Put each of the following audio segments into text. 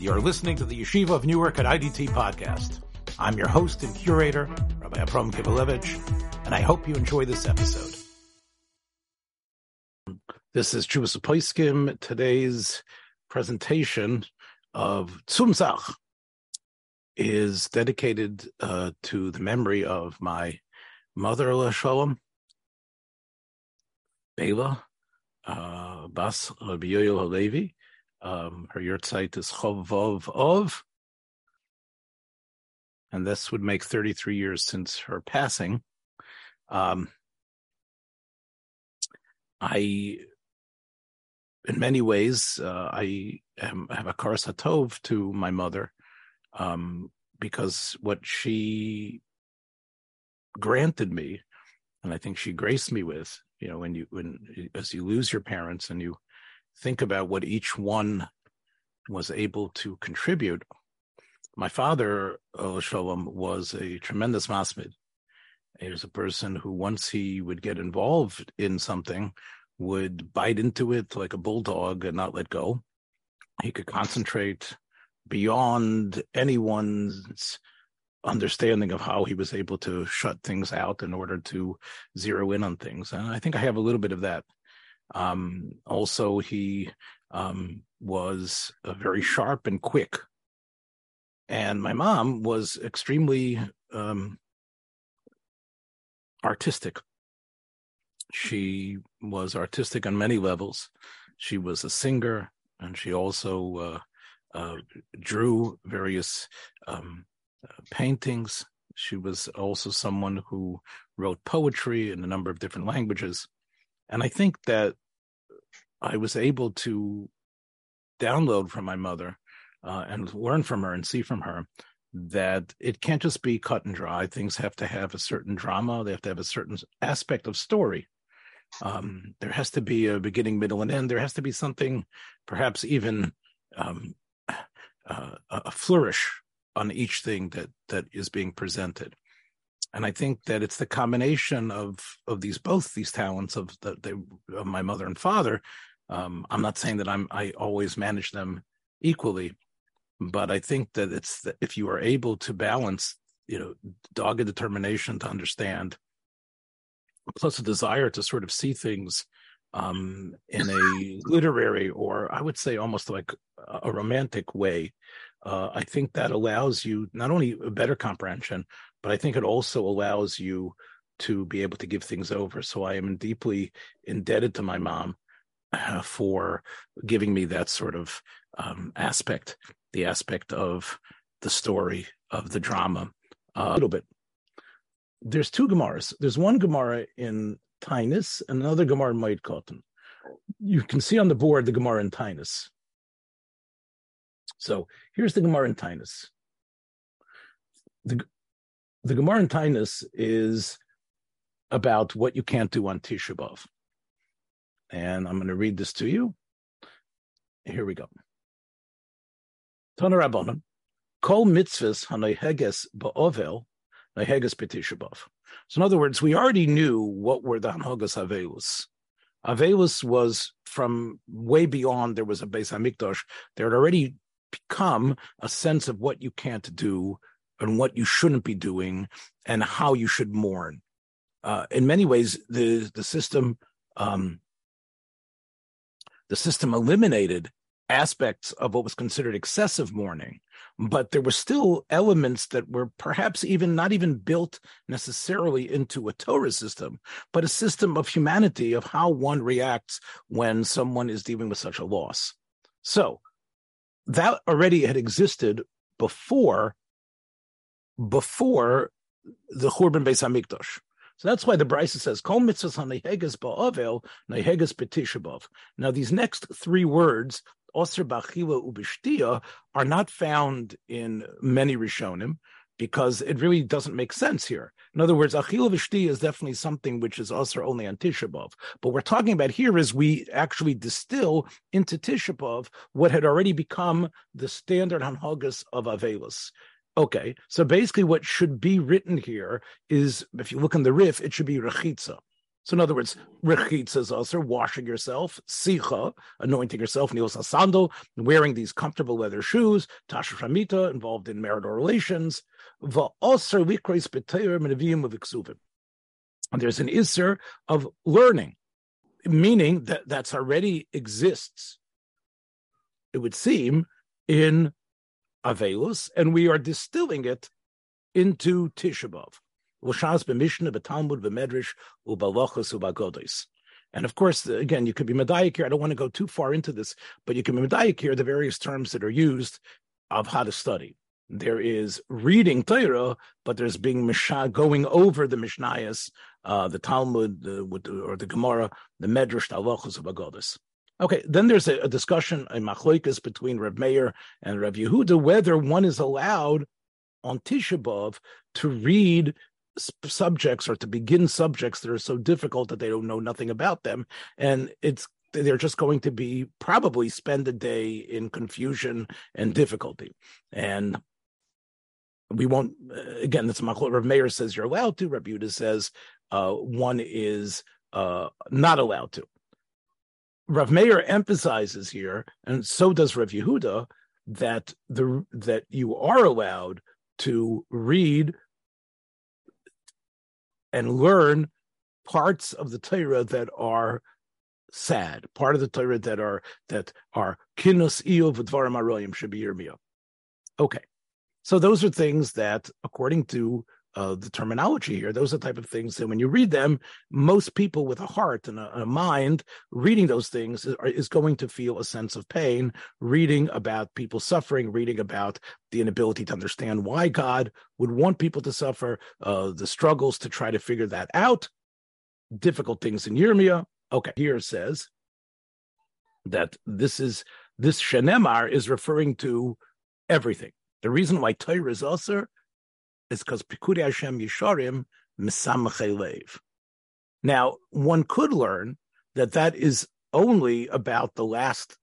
You're listening to the Yeshiva of Newark at IDT podcast. I'm your host and curator, Rabbi Abram Kivelevitz, and I hope you enjoy this episode. This is Chuvas Poiskim. Today's presentation of Tzumzach is dedicated uh, to the memory of my mother, Shalom, Bella, uh, Bas Rabbi Yoel Halevi. Um, her yurtzeit is Chovov of, and this would make 33 years since her passing. Um, I, in many ways, uh, I am, have a karas to my mother, um, because what she granted me, and I think she graced me with, you know, when you, when, as you lose your parents and you think about what each one was able to contribute, my father, uh, Shalom, was a tremendous masmid. He was a person who, once he would get involved in something, would bite into it like a bulldog and not let go. He could concentrate beyond anyone's understanding of how he was able to shut things out in order to zero in on things. And I think I have a little bit of that. Um, also, he um, was very sharp and quick. And my mom was extremely um, artistic. She was artistic on many levels. She was a singer, and she also uh, uh, drew various um, uh, paintings. She was also someone who wrote poetry in a number of different languages. And I think that I was able to download from my mother uh, and learn from her and see from her that it can't just be cut and dry. Things have to have a certain drama, they have to have a certain aspect of story. Um, there has to be a beginning, middle, and end. There has to be something, perhaps even um, uh, a flourish on each thing that that is being presented. And I think that it's the combination of of these both these talents of the, the of my mother and father. Um, I'm not saying that I'm I always manage them equally, but I think that it's that if you are able to balance, you know, dogged determination to understand, plus a desire to sort of see things um, in a literary or I would say almost like a romantic way. Uh, I think that allows you not only a better comprehension, but I think it also allows you to be able to give things over. So I am deeply indebted to my mom uh, for giving me that sort of um, aspect, the aspect of the story of the drama, uh, a little bit. There's two Gemaras. There's one Gemara in Taanis and another Gemara in Moed Katan. You can see on the board the Gemara in Taanis. So here's the Gemara in Taanis. The, the Gemara in Taanis is about what you can't do on Tisha B'Av. And I'm going to read this to you. Here we go. Tana Rabbanim, Kol mitzvahs hanoiheges ba'ovel, noiheges b'Tisha B'Av. So in other words, we already knew what were the Hanhogas Avelus. Avelus was from way beyond there was a Beis Hamikdash. There had already become a sense of what you can't do and what you shouldn't be doing and how you should mourn. Uh, in many ways, the the system um, the system eliminated aspects of what was considered excessive mourning, but there were still elements that were perhaps even not even built necessarily into a Torah system, but a system of humanity of how one reacts when someone is dealing with such a loss. So that already had existed before before the Churban Beis Hamikdash. So that's why the Brisa says, "Kol mitzvahs haneheges ba'avel neheges b'tishabav." Now, these next three words Osir Bachila Ubishtia are not found in many Rishonim because it really doesn't make sense here. In other words, Achila Vishti is definitely something which is Osir only on Tisha B'Av. But we're talking about here is we actually distill into Tisha B'Av what had already become the standard Hanhagas of Avelis. Okay, so basically what should be written here is, if you look in the Rif, it should be Rechitza. So in other words, rechitza is also washing yourself, sicha, anointing yourself, nios asando, wearing these comfortable leather shoes, tasha shamita, involved in marital relations, va'oser likreis b'teir menavim of iksuvim. And there's an iser of learning, meaning that that's already exists. It would seem in Avelus, and we are distilling it into Tishabov. U'bagodes. And of course, again, you could be medayik here. I don't want to go too far into this, but you can be medayik here the various terms that are used of how to study. There is reading Torah, but there's being mishnah, going over the Mishnayos, uh, the Talmud, the, or the Gemara, the Medrash, the Halachos of Agodas. Okay, then there's a, a discussion, a machloikas between Reb Meir and Reb Yehuda, whether one is allowed on Tisha B'Av to read subjects or to begin subjects that are so difficult that they don't know nothing about them. And it's they're just going to be probably spend a day in confusion and difficulty. And we won't again that's Machlok Rav Meir says you're allowed to Rabbi Yehuda says uh, one is uh, not allowed to Rav Meir emphasizes here and so does Rav Yehuda that the that you are allowed to read and learn parts of the Torah that are sad, part of the Torah that are that are kinus iyov v'dvarim aroyim should be Yirmiyah. Okay, so those are things that, according to uh, the terminology here, those are the type of things that when you read them, most people with a heart and a, a mind reading those things is, is, going to feel a sense of pain. Reading about people suffering, reading about the inability to understand why God would want people to suffer, uh, the struggles to try to figure that out, difficult things in Yirmiyah. Okay, here says that this is this Shenemar is referring to everything. The reason why Torah is also is because Pikudi Hashem Yisharim Misamachelev. Now, one could learn that that is only about the last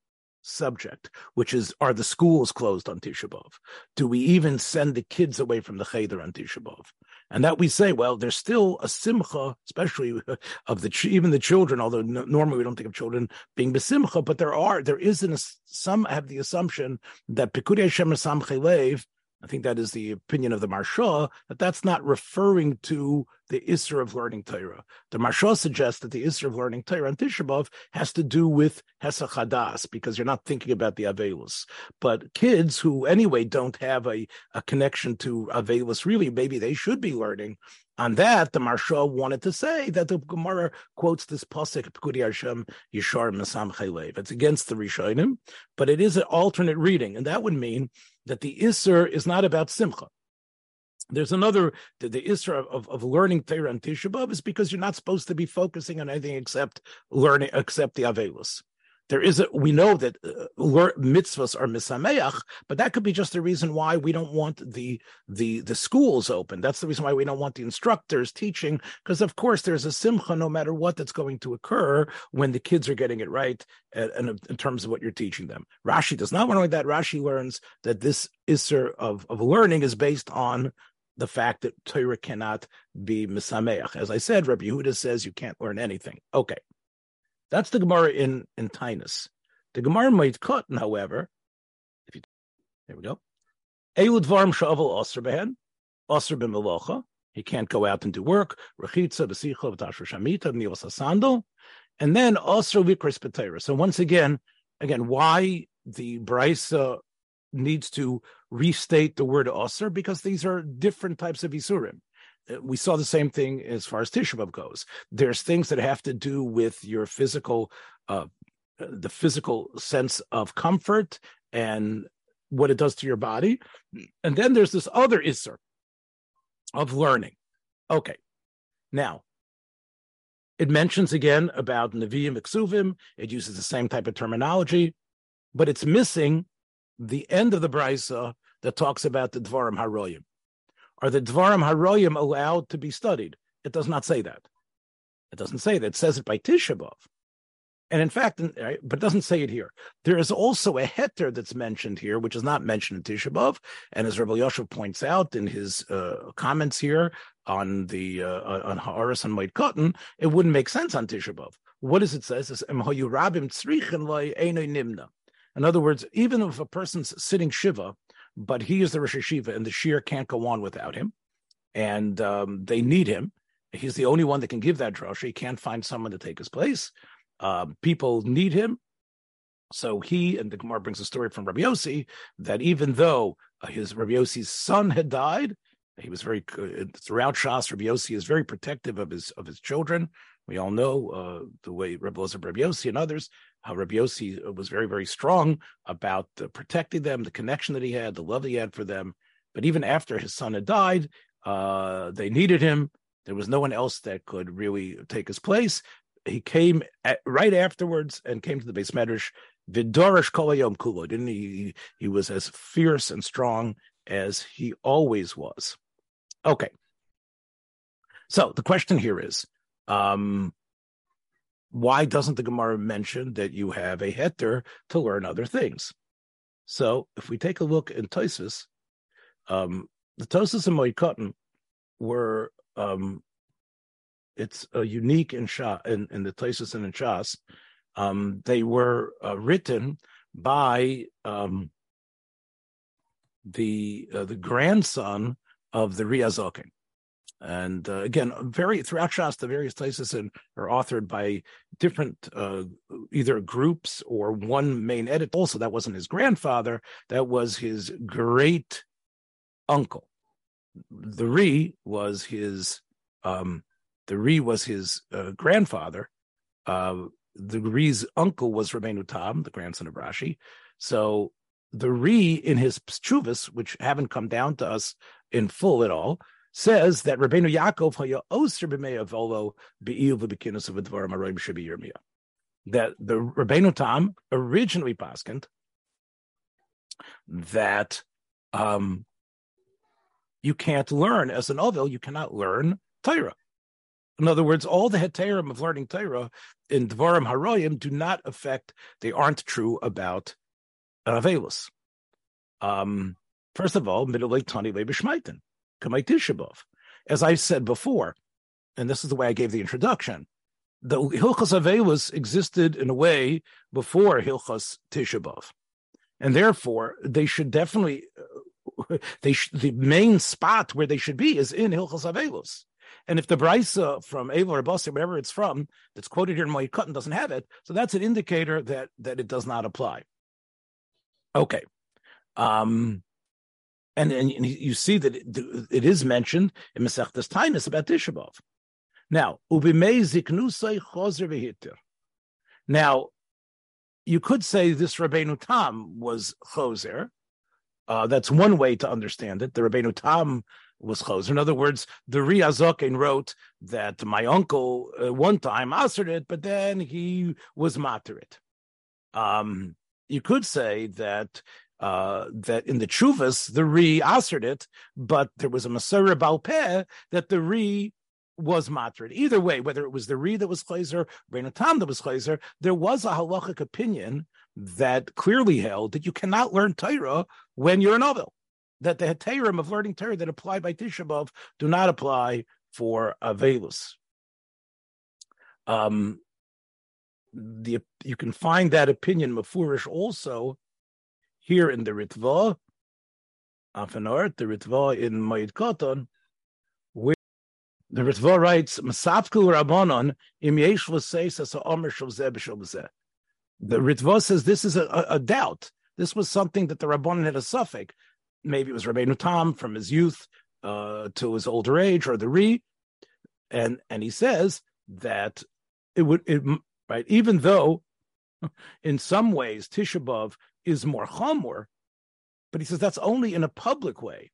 subject, which is are the schools closed on Tisha B'av? Do we even send the kids away from the cheder on Tisha B'av? And that we say, well, there's still a simcha, especially of the even the children. Although normally we don't think of children being besimcha, but there are there is an some have the assumption that Pikudei Hashem Chelev I think that is the opinion of the Maharsha, that that's not referring to the Isser of learning Torah. The Maharsha suggests that the Isser of learning Torah on Tishabov has to do with Hesach Hadas, because you're not thinking about the Avelus. But kids who anyway don't have a, a connection to Avelus, really, maybe they should be learning. On that, the Maharsha wanted to say that the Gemara quotes this pasuk Pekudi Hashem Yishar Masam Chaylev. It's against the Rishonim, but it is an alternate reading, and that would mean that the Isser is not about Simcha. There's another the, the Isra of, of learning Torah and Tisha B'av is because you're not supposed to be focusing on anything except learning, except the Avelus. There is a we know that uh, mitzvahs are misameach, but that could be just the reason why we don't want the the the schools open. That's the reason why we don't want the instructors teaching, because of course there's a simcha no matter what that's going to occur when the kids are getting it right uh, in, in terms of what you're teaching them. Rashi does not want only that. Rashi learns that this isser of of learning is based on the fact that Torah cannot be misameach. As I said, Rabbi Yehuda says you can't learn anything. Okay. That's the Gemara in, in Taanis. The Gemara might cut, however, if you there we go. Eilud varm shavel osir behen, osir b'melocha. He can't go out and do work. Rechitza b'sicha v'tashra shamita v'nilas asandal. And then osir vikris b'teira. So once again, again, why the brisa needs to restate the word osir? Because these are different types of isurim we saw the same thing as far as Tisha goes. There's things that have to do with your physical, uh, the physical sense of comfort and what it does to your body. And then there's this other Isser of learning. Okay. Now, it mentions again about Nevi'im Iksuvim. It uses the same type of terminology, but it's missing the end of the Brisa that talks about the Dvarim Haroyim. Are the Dvarim Haroyim allowed to be studied? It does not say that. It doesn't say that. It says it by Tisha B'Av. And in fact, but doesn't say it here. There is also a heter that's mentioned here, which is not mentioned in Tisha B'av. And as Rabbi Yosef points out in his uh, comments here on the uh, on Haaretz and Moed Katan, it wouldn't make sense on Tisha B'av. What does it say? It says, In other words, even if a person's sitting Shiva, but he is the Rosh Hashiva and the Shir can't go on without him, and um, they need him, he's the only one that can give that drasha. He can't find someone to take his place uh, people need him. So he and the Gemara brings a story from Rabbi Yossi that even though uh, his Rabbi Yossi's son had died, he was very uh, throughout Shas. Rabbi Yossi is very protective of his of his children. We all know uh, the way Rabbi Elazar Yossi and others how Rabbi Yossi uh, was very very strong about uh, protecting them, the connection that he had, the love he had for them. But even after his son had died, uh, they needed him. There was no one else that could really take his place he came at, right afterwards and came to the base medrash vidorish kolayom kulo. Didn't he? He was as fierce and strong as he always was. Okay. So the question here is, um, why doesn't the Gemara mention that you have a heter to learn other things? So if we take a look in Tosis, um, the Tosis and Moed Katan were um, it's uh, unique in Shah in, in the Tosis and in Shas. Um, they were uh, written by um, the uh, the grandson of the Riazokin. And uh, again, very throughout Shas, the various places and are authored by different uh, either groups or one main editor. Also, that wasn't his grandfather; that was his great uncle. The Ri was his um, the Ri was his uh, grandfather. Uh, the Ri's uncle was Rabbeinu Tam, the grandson of Rashi. So the Ri in his chuvas, which haven't come down to us in full at all, says that Rabbeinu Yaakov haya v'bekinus of. That the Rabbeinu Tam originally paskened that um, you can't learn as an Ovil, you cannot learn Torah. In other words, all the heterim of learning Torah in Dvarim Haroyim do not affect, they aren't true about Avelus. Um, first of all, middle late Tani Lebishmaitin. As I said before, and this is the way I gave the introduction, the Hilchas Avelus existed in a way before Hilchas Tishabov. And therefore, they should definitely, uh, they sh- the main spot where they should be is in Hilchas Avelus. And if the brisa from Ava or Bosser, wherever it's from, that's quoted here in Moed doesn't have it, so that's an indicator that that it does not apply. Okay. Um, and, and you see that it, it is mentioned in Masechtas Taanis about Tishabov. Now. Now, you could say this Rabbeinu Tam was chozer. Uh, that's one way to understand it. The Rabbeinu Tam was closed. In other words, the Riazokin wrote that my uncle uh, one time answered it, but then he was materit. Um, you could say that uh, that in the Chuvas, the Re answered it, but there was a Masara Balpeh that the Re was matrid. Either way, whether it was the Re that was Chayzer, Tam that was Chayzer, there was a halachic opinion that clearly held that you cannot learn Torah when you're a novel that the heterim of learning Torah that apply by Tisha do not apply for Avelus. Um, the you can find that opinion mafurish also here in the Ritva, Afanart, the Ritva in Moed Katan, where the Ritva writes, Masafku Rabbanon im yesh The Ritva says this is a, a, doubt. This was something that the Rabbanon had a suffix. Maybe it was Rabbeinu Tam from his youth uh, to his older age, or the Ri, and and he says that it would it, right even though in some ways Tisha B'av is more chamor, but he says that's only in a public way.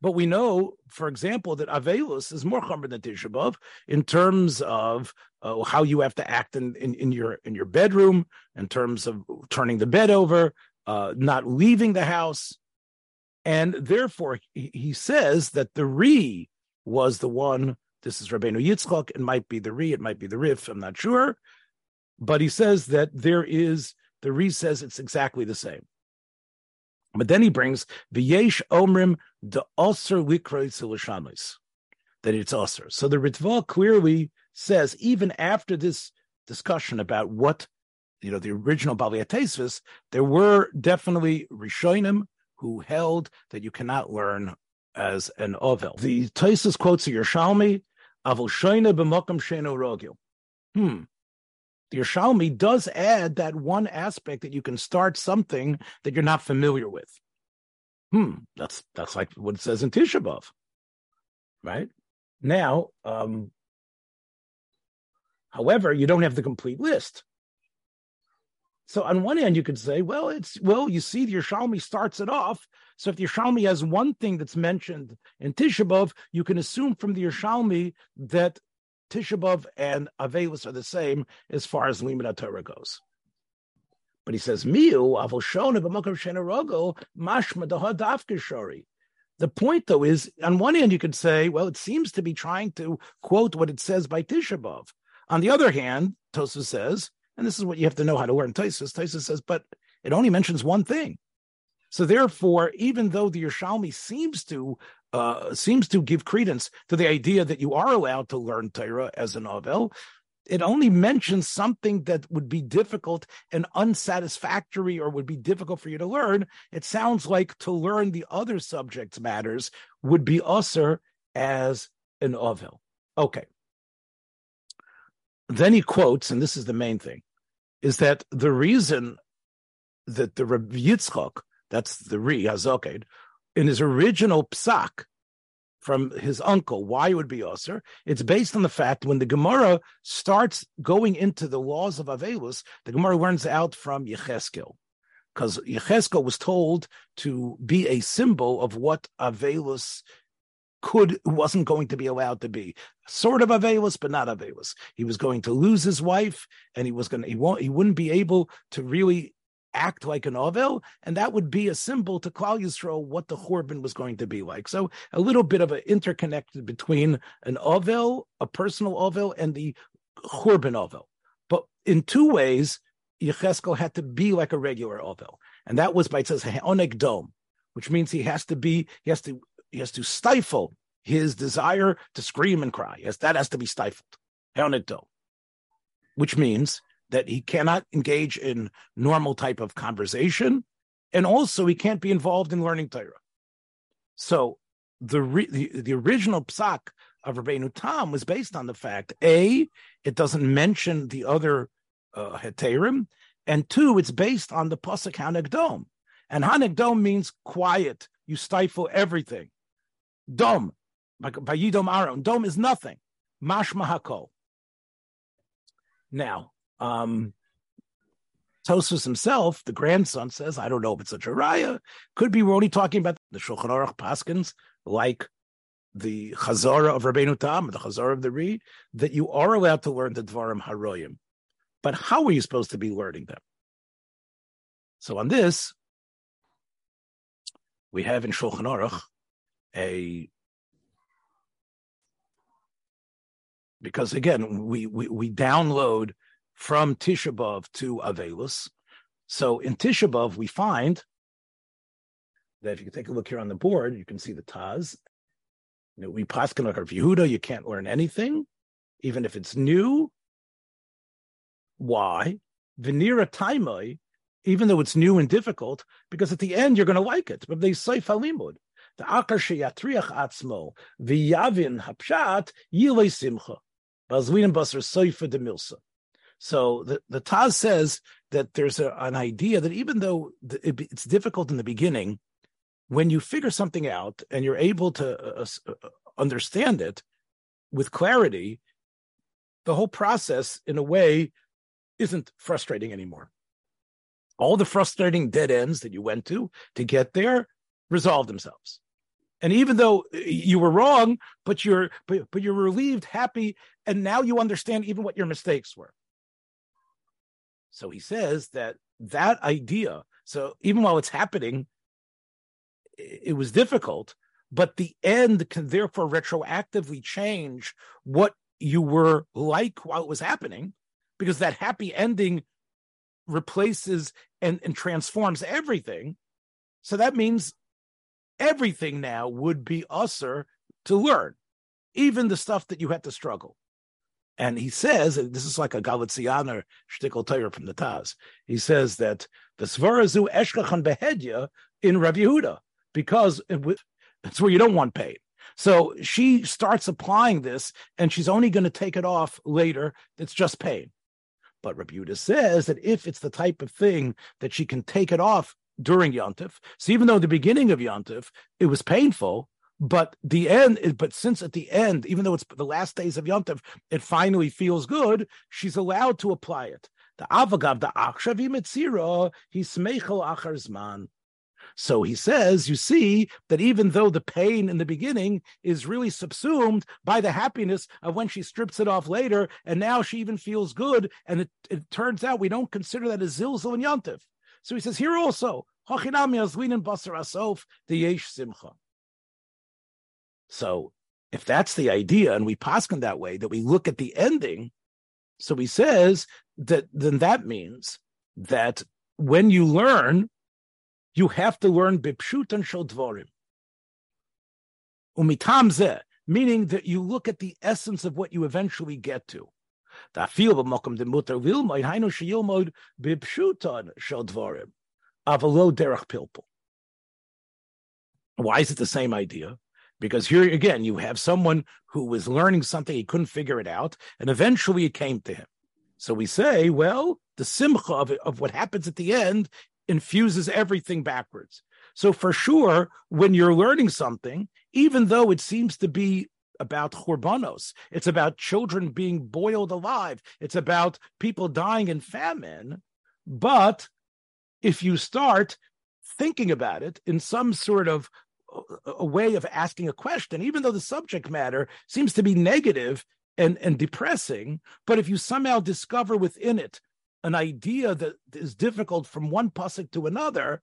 But we know, for example, that Avelus is more chamor than Tisha B'av in terms of uh, how you have to act in, in, in, your in your bedroom, in terms of turning the bed over, uh, not leaving the house, and therefore, he, he says that the re was the one. This is Rabbeinu Yitzchak. It might be the re, it might be the Rif. I'm not sure. but he says that there is the Re says it's exactly the same. But then he brings v'yesh omrim de osir likrois that it's osir. So the Ritva clearly says even after this discussion about what you know the original Baliatesvis, there were definitely Rishonim who held that you cannot learn as an ovel. The Taisus quotes a Yerushalmi, Avol Shoina sheno rogil. Hmm. The Yerushalmi does add that one aspect that you can start something that you're not familiar with. Hmm. That's that's like what it says in Tisha B'av, right? Now, um, however, you don't have the complete list. So on one hand, you could say, well, it's well, you see, the Yerushalmi starts it off. So if the Yerushalmi has one thing that's mentioned in Tisha B'av, you can assume from the Yerushalmi that Tisha B'av and Avelis are the same as far as Limit Torah goes. But he says, Miu avoshona b'makam shenarogo mashma dafkishori. The point, though, is on one hand, you could say, well, it seems to be trying to quote what it says by Tisha B'av. On the other hand, Tosa says, and this is what you have to know how to learn Taisus. Taisus says, but it only mentions one thing. So therefore, even though the Yerushalmi seems to uh, seems to give credence to the idea that you are allowed to learn Torah as a novel, it only mentions something that would be difficult and unsatisfactory or would be difficult for you to learn. It sounds like to learn the other subjects matters would be usher as an ovel. Okay. Then he quotes, and this is the main thing is that the reason that the Rabbi that's the Ri Hazoken, in his original psak from his uncle, why it would be Osir, it's based on the fact when the Gemara starts going into the laws of Avelus, the Gemara learns out from Yecheskel. Because Yecheskel was told to be a symbol of what Avelus could wasn't going to be allowed to be sort of avelus, but not avelus. He was going to lose his wife, and he was going to he won't he wouldn't be able to really act like an ovel, and that would be a symbol to Klal Yisrael what the Churban was going to be like. So a little bit of an interconnected between an ovel, a personal ovel, and the Churban ovel. But in two ways, Yecheskel had to be like a regular ovel, and that was by it says oneg dome, which means he has to be he has to he has to stifle his desire to scream and cry. Yes, that has to be stifled. Which means that he cannot engage in normal type of conversation, and also he can't be involved in learning Torah. So the the, the original psak of Rabbeinu Tam was based on the fact a it doesn't mention the other uh, heterim, and two it's based on the pasuk hanegdom, and hanegdom means quiet. You stifle everything. Dom, by Yidom Aaron. Dom is nothing. Mashma Hakol. Now, um, Tosus himself, the grandson, says, I don't know if it's a Jiraya. Could be we're only talking about the Shulchan Aruch Paskins, like the Chazara of Rabbeinu Tam, the Chazara of the Re, that you are allowed to learn the Dvarim Haroyim. But how are you supposed to be learning them? So on this, we have in Shulchan Aruch a because again we we, we download from Tisha B'av to Avelus. So in Tisha B'av we find that if you take a look here on the board, you can see the Taz. You know, we paskin like our Yehuda, you can't learn anything, even if it's new. Why? Venira Taimai, even though it's new and difficult, because at the end you're going to like it. But they say Falimud the akar sheyatriach atzmo v'yavin hapshat yilei simcha bazvinim basar soifa de milsa. So the, the Taz says that there's a, an idea that even though it, it's difficult in the beginning, when you figure something out and you're able to uh, uh, uh, understand it with clarity, the whole process, in a way, isn't frustrating anymore. All the frustrating dead ends that you went to to get there resolve themselves. And even though you were wrong, but you're but, but you're relieved, happy, and now you understand even what your mistakes were. So he says that that idea, so even while it's happening, it was difficult, but the end can therefore retroactively change what you were like while it was happening. because that happy ending replaces and, and transforms everything. So that means everything now would be usser to learn, even the stuff that you had to struggle. And he says, and this is like a Galicianer shtickle Torah from the Taz. He says that the Svarazu Eshkachan Behedya in Rav Yehuda, because it's where you don't want pain. So she starts applying this, and she's only going to take it off later. It's just pain. But Rabbi Yehuda says that if it's the type of thing that she can take it off during Yontif, so even though the beginning of Yontif it was painful, but the end, eh, but since at the end, even though it's the last days of Yontif, it finally feels good, she's allowed to apply it. The avagav, the achshavi mitzira, he smeichel acharzman. So he says, you see that even though the pain in the beginning is really subsumed by the happiness of when she strips it off later, and now she even feels good, and it, it turns out we don't consider that a zilzal and yontif. So he says here also, the yesh simcha. So if that's the idea, and we paskin that way, that we look at the ending, so he says that then that means that when you learn, you have to learn bipshut and shodvorim. Umitam zeh, meaning that you look at the essence of what you eventually get to. Why is it the same idea? Because here again, you have someone who was learning something, he couldn't figure it out, and eventually it came to him. So we say, well, the simcha of, of what happens at the end infuses everything backwards. So for sure, when you're learning something, even though it seems to be about churbanos, it's about children being boiled alive, it's about people dying in famine. But if you start thinking about it in some sort of a way of asking a question, even though the subject matter seems to be negative and, and depressing, but if you somehow discover within it an idea that is difficult from one pasuk to another,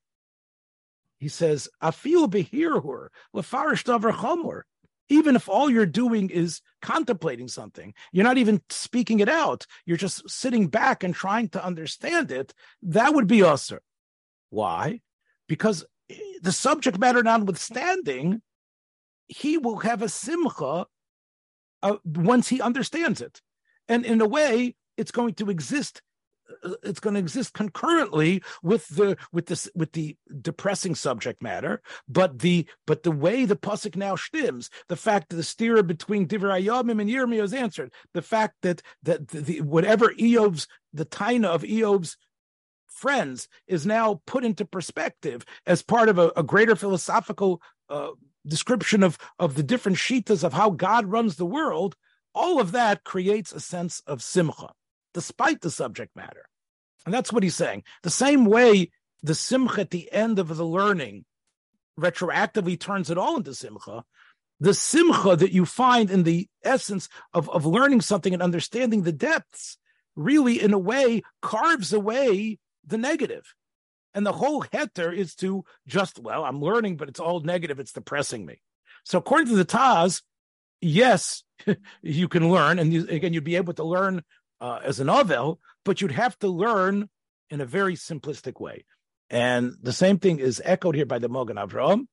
he says, "Afil behirhur lefarish davar chomor." Even if all you're doing is contemplating something, you're not even speaking it out. You're just sitting back and trying to understand it. That would be usher. Why? Because the subject matter notwithstanding, he will have a simcha uh, once he understands it. And in a way, it's going to exist. Uh, it's going to exist concurrently with the with this with the depressing subject matter, but the but the way the pasuk now stims, the fact that the steer between divrei Yomim and Yirmiyah is answered, the fact that that the, the, whatever Eov's the taina of Eov's friends is now put into perspective as part of a, a greater philosophical uh, description of, of the different shitas of how God runs the world, all of that creates a sense of simcha, despite the subject matter. And that's what he's saying. The same way the simcha at the end of the learning retroactively turns it all into simcha, the simcha that you find in the essence of, of learning something and understanding the depths really, in a way, carves away the negative. And the whole heter is to just, well, I'm learning, but it's all negative. It's depressing me. So according to the Taz, yes, you can learn. And you, again, you'd be able to learn uh, as an Avel, but you'd have to learn in a very simplistic way. And the same thing is echoed here by the Mogan Avraham.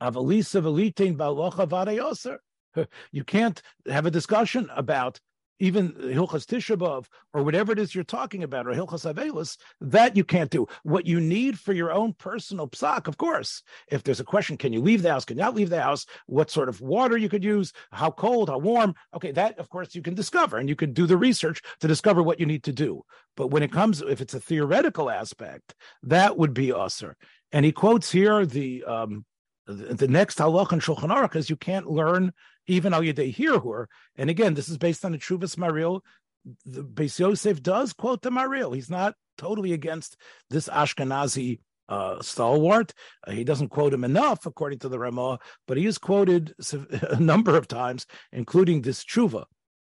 You can't have a discussion about even Hilchas Tishabov or whatever it is you're talking about, or Hilchas Avelis, that you can't do. What you need for your own personal psak, of course, if there's a question, can you leave the house? Can you not leave the house? What sort of water you could use? How cold? How warm? Okay, that of course you can discover, and you can do the research to discover what you need to do. But when it comes, if it's a theoretical aspect, that would be usher. And he quotes here the um, the, the next halach and Shulchan Aruch is you can't learn even al yedei hirhur. And again, this is based on the Truvas Maril. The Beis Yosef does quote the Maril. He's not totally against this Ashkenazi uh, stalwart. Uh, he doesn't quote him enough, according to the Ramah, but he is quoted a number of times, including this Truva.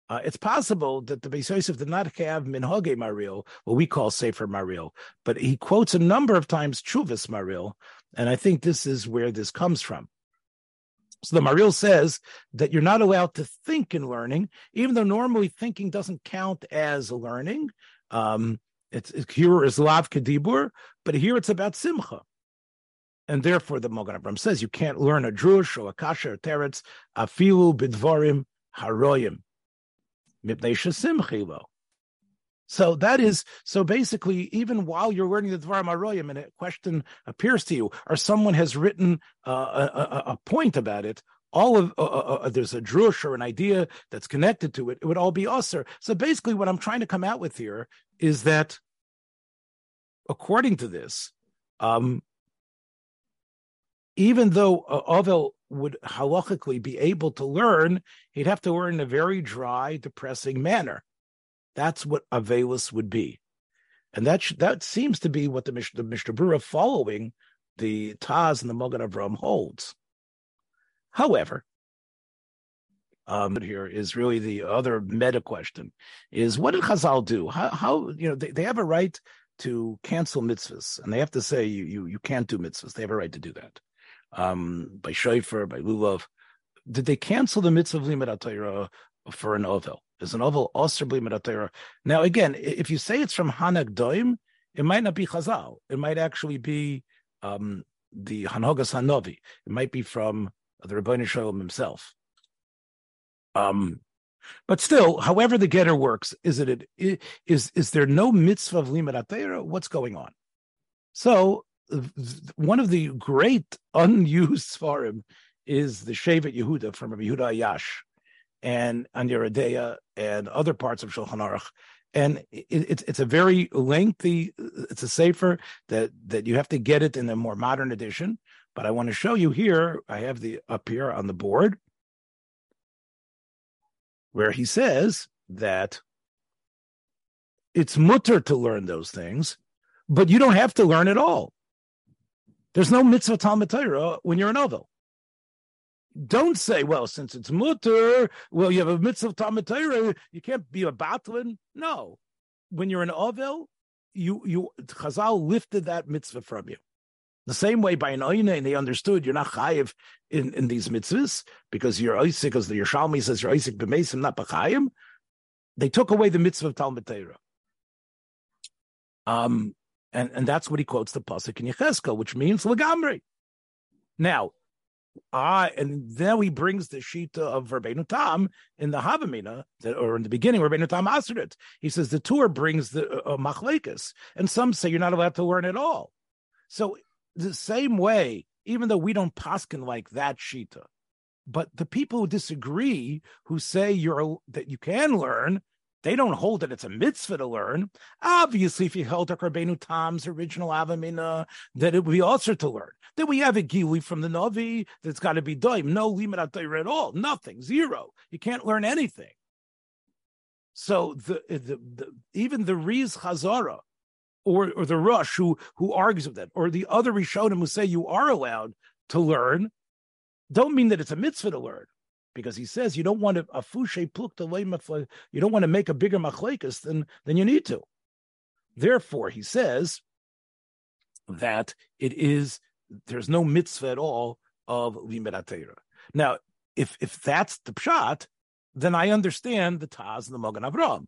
Uh, it's possible that the Beis Yosef did not have Minhage Maril, what we call Sefer Maril, but he quotes a number of times Chuvas Maril, and I think this is where this comes from. So the Maril says that you're not allowed to think in learning, even though normally thinking doesn't count as learning. Um, it's, it's here is lav kedibur, but here it's about simcha. And therefore, the Mogan Abram says you can't learn a drush or a kasha or teretz afilu bidvarim haroyim mipnei shasimchilo. So that is so basically, even while you're learning the Dvarim Aroyim and a question appears to you, or someone has written uh, a, a, point about it, all of uh, uh, uh, there's a drush or an idea that's connected to it, it would all be usher. So basically, what I'm trying to come out with here is that, according to this, um, even though uh, Ovel would halachically be able to learn, he'd have to learn in a very dry, depressing manner. That's what Avelus would be. And that sh- that seems to be what the, Mish- the Mishnah Berurah following the Taz and the Mogan Avram holds. However, um, here is really the other meta question: is what did Chazal do? How, how you know they, they have a right to cancel mitzvahs, and they have to say you you you can't do mitzvahs. They have a right to do that. Um, by Shofar, by Lulav, did they cancel the mitzvah of Limud for an ovel? Is an oval bli Now, again, if you say it's from Hanagdoim, it might not be Chazal. It might actually be um, the Hanogas Hanovi. It might be from the Rabbi Shalom himself. Um, but still, however the getter works, is it is is there no mitzvah of limud What's going on? So one of the great unused svarim is the Shevet Yehuda from Yehuda Ayash, and on Aniradea and other parts of Shulchan Aruch. And it, it's it's a very lengthy. It's a safer that that you have to get it in a more modern edition. But I want to show you here. I have the up here on the board where he says that it's mutter to learn those things, but you don't have to learn it all. There's no mitzvah Talmud when you're an oval don't say, well, since it's mutter, well, you have a mitzvah Talmud Torah, you can't be a batlin. No. When you're an Ovel, you, you, Chazal lifted that mitzvah from you. The same way by an Oina, and they understood you're not chayiv in, in these mitzvahs because you're Isaac, because the Yerushalmi says you're Isaac b'mesim, not b'chayim. They took away the mitzvah of Talmud Torah. Um, and, and that's what he quotes the pasuk in Yecheskel, which means legamri. Now, Ah, and then he brings the shita of Rabbeinu Tam in the Havamina, that, or in the beginning, Rabbeinu Tam answered it. He says the tour brings the uh, uh and some say you're not allowed to learn at all. So the same way, even though we don't paskin like that shita, but the people who disagree, who say you're that you can learn, they don't hold that it's a mitzvah to learn. Obviously, if you held up Rabbeinu Tam's original Avamina, that it would be also to learn. Then we have a Gili from the Navi that's got to be doim. No limit at all. Nothing. Zero. You can't learn anything. So the, the, the even the Riz Chazara or, or the Rush who, who argues with that, or the other Rishonim who say you are allowed to learn, don't mean that it's a mitzvah to learn because he says you don't want to a fushe pluk you don't want to make a bigger machlekes than than you need to. Therefore, he says that it is there's no mitzvah at all of limeratera. Now, if if that's the pshat, then I understand the Taz and the Mogan Avram,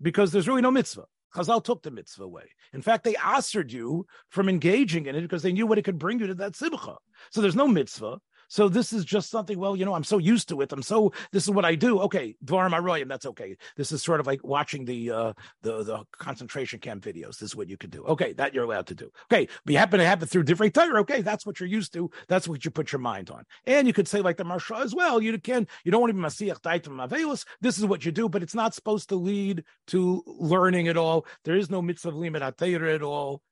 because there's really no mitzvah. Chazal took the mitzvah away. In fact, they answered you from engaging in it because they knew what it could bring you to that simcha. So there's no mitzvah. So this is just something, well, you know, I'm so used to it. I'm so, this is what I do. Okay, Dvarim Aroyim, that's okay. This is sort of like watching the, uh, the, the concentration camp videos. This is what you can do. Okay, that you're allowed to do. Okay, but you happen to have it through different Torah. Okay, that's what you're used to. That's what you put your mind on. And you could say like the Marsha as well. You can, you don't want to be Masiach Daitim Avelis. This is what you do, but it's not supposed to lead to learning at all. There is no mitzvah limit at all.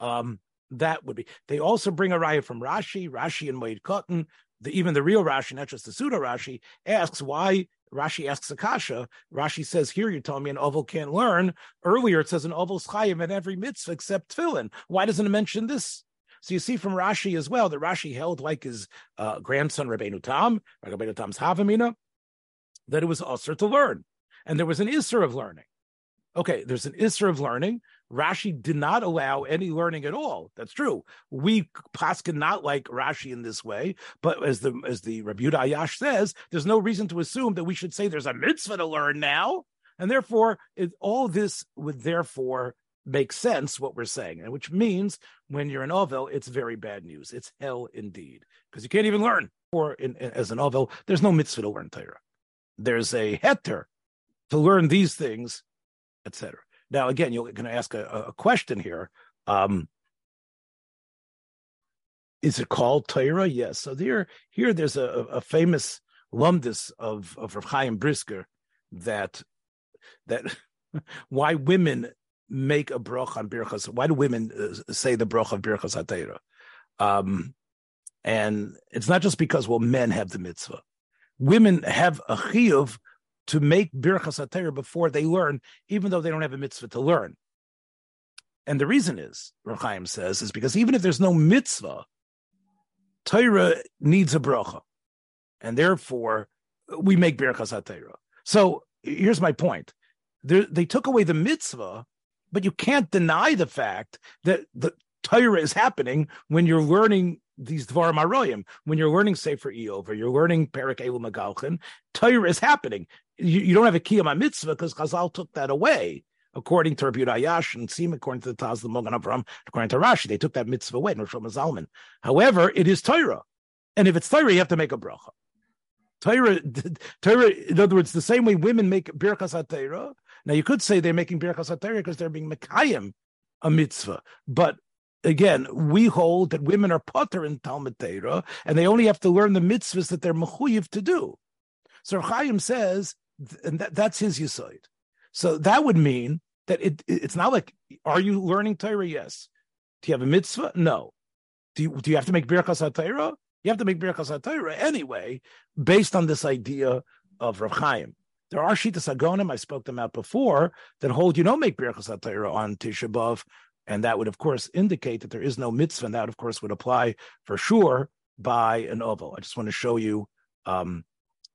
Um, that would be. They also bring a raya from Rashi, Rashi and Moed Katan, the, even the real Rashi, not just the pseudo Rashi, asks why Rashi asks Akasha. Rashi says, Here you're telling me an oval can't learn. Earlier it says an oval's chayim in every mitzvah except tefillin. Why doesn't it mention this? So you see from Rashi as well that Rashi held like his uh, grandson Rabbeinu Tam, Rabbeinu Tam's Havamina, that it was usher to learn. And there was an Isser of learning. Okay, there's an Isser of learning, Rashi did not allow any learning at all. That's true. We paskin not like Rashi in this way, but as the as the Rabbi Ayash says, there's no reason to assume that we should say there's a mitzvah to learn now, and therefore it, all this would therefore make sense what we're saying, and which means when you're an ovel, it's very bad news. It's hell indeed because you can't even learn. Or in, as an ovel, there's no mitzvah to learn Torah. There's a heter to learn these things, etc. Now, again, you're going to ask a, a question here. Um, is it called Torah? Yes. So there, here, there's a, a famous lumdus of of Rav Chaim Brisker that that why women make a broch on birchas. Why do women uh, say the broch of birchas hatera? Um, and it's not just because well men have the mitzvah. Women have a chiyuv to make birchas hatera before they learn, even though they don't have a mitzvah to learn. And the reason is, Rachaim says, is because even if there's no mitzvah, Torah needs a bracha, and therefore we make birchas hatera. So here's my point: They're, they took away the mitzvah, but you can't deny the fact that the Torah is happening when you're learning these Dvarim Aroyim, when you're learning Sefer Eov or you're learning Perik Elu Megalchin, Torah is happening you, you don't have a kiyama mitzvah because Chazal took that away. According to Rabbi Ayash and Sim, according to the Taz, the Mogan Avram, according to Rashi, they took that mitzvah away, no Shlomo Zalman. However, it is Torah. And if it's Torah, you have to make a bracha. Torah, Torah, in other words, the same way women make birchas Torah. Now, you could say they're making birchas Torah because they're being mekayim a mitzvah, but again, we hold that women are potter in Talmud Torah, and they only have to learn the mitzvahs that they're mechuyev to do. So Chaim says and that, that's his yisoid. So that would mean that it, it's not like, are you learning Torah? Yes. Do you have a mitzvah? No. Do you, do you have to make birkas Torah? You have to make birkas Torah anyway, based on this idea of Rav Chaim. There are shitas agonim, I spoke them out before, that hold you don't make birkas Torah on Tisha B'av, and that would, of course, indicate that there is no mitzvah, and that, of course, would apply for sure by an oval. I just want to show you um,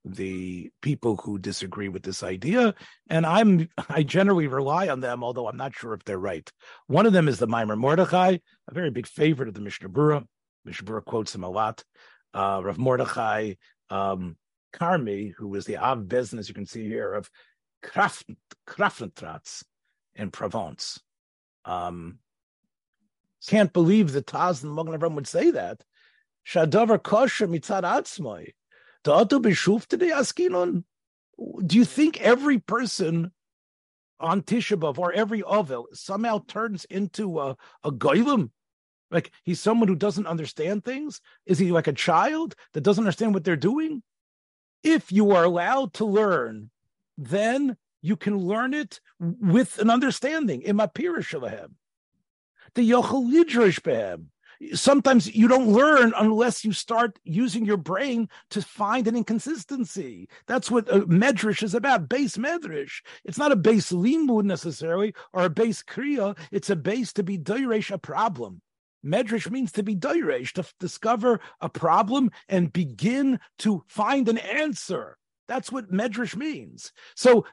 the people who disagree with this idea, and I'm I generally rely on them, although I'm not sure if they're right. One of them is the Maimar Mordechai, a very big favorite of the Mishnah Berurah. Mishnah Berurah quotes him a lot. Uh, Rav Mordechai um, Karmi, who was the Av Beis Din, as you can see here, of Kraft, Kraftentratz in Provence. Um, can't believe that Taz and Mogan Avram would say that. Shadavar kosher mitzad atzmoi do you think every person on Tisha B'Av or every Ovel somehow turns into a, a goylem? Like he's someone who doesn't understand things? Is he like a child that doesn't understand what they're doing? If you are allowed to learn, then you can learn it with an understanding. Sometimes you don't learn unless you start using your brain to find an inconsistency. That's what a medrash is about, base medrash. It's not a base limud necessarily or a base kriya. It's a base to be doiresh a problem. Medrash means to be doiresh, to discover a problem and begin to find an answer. That's what medrash means. So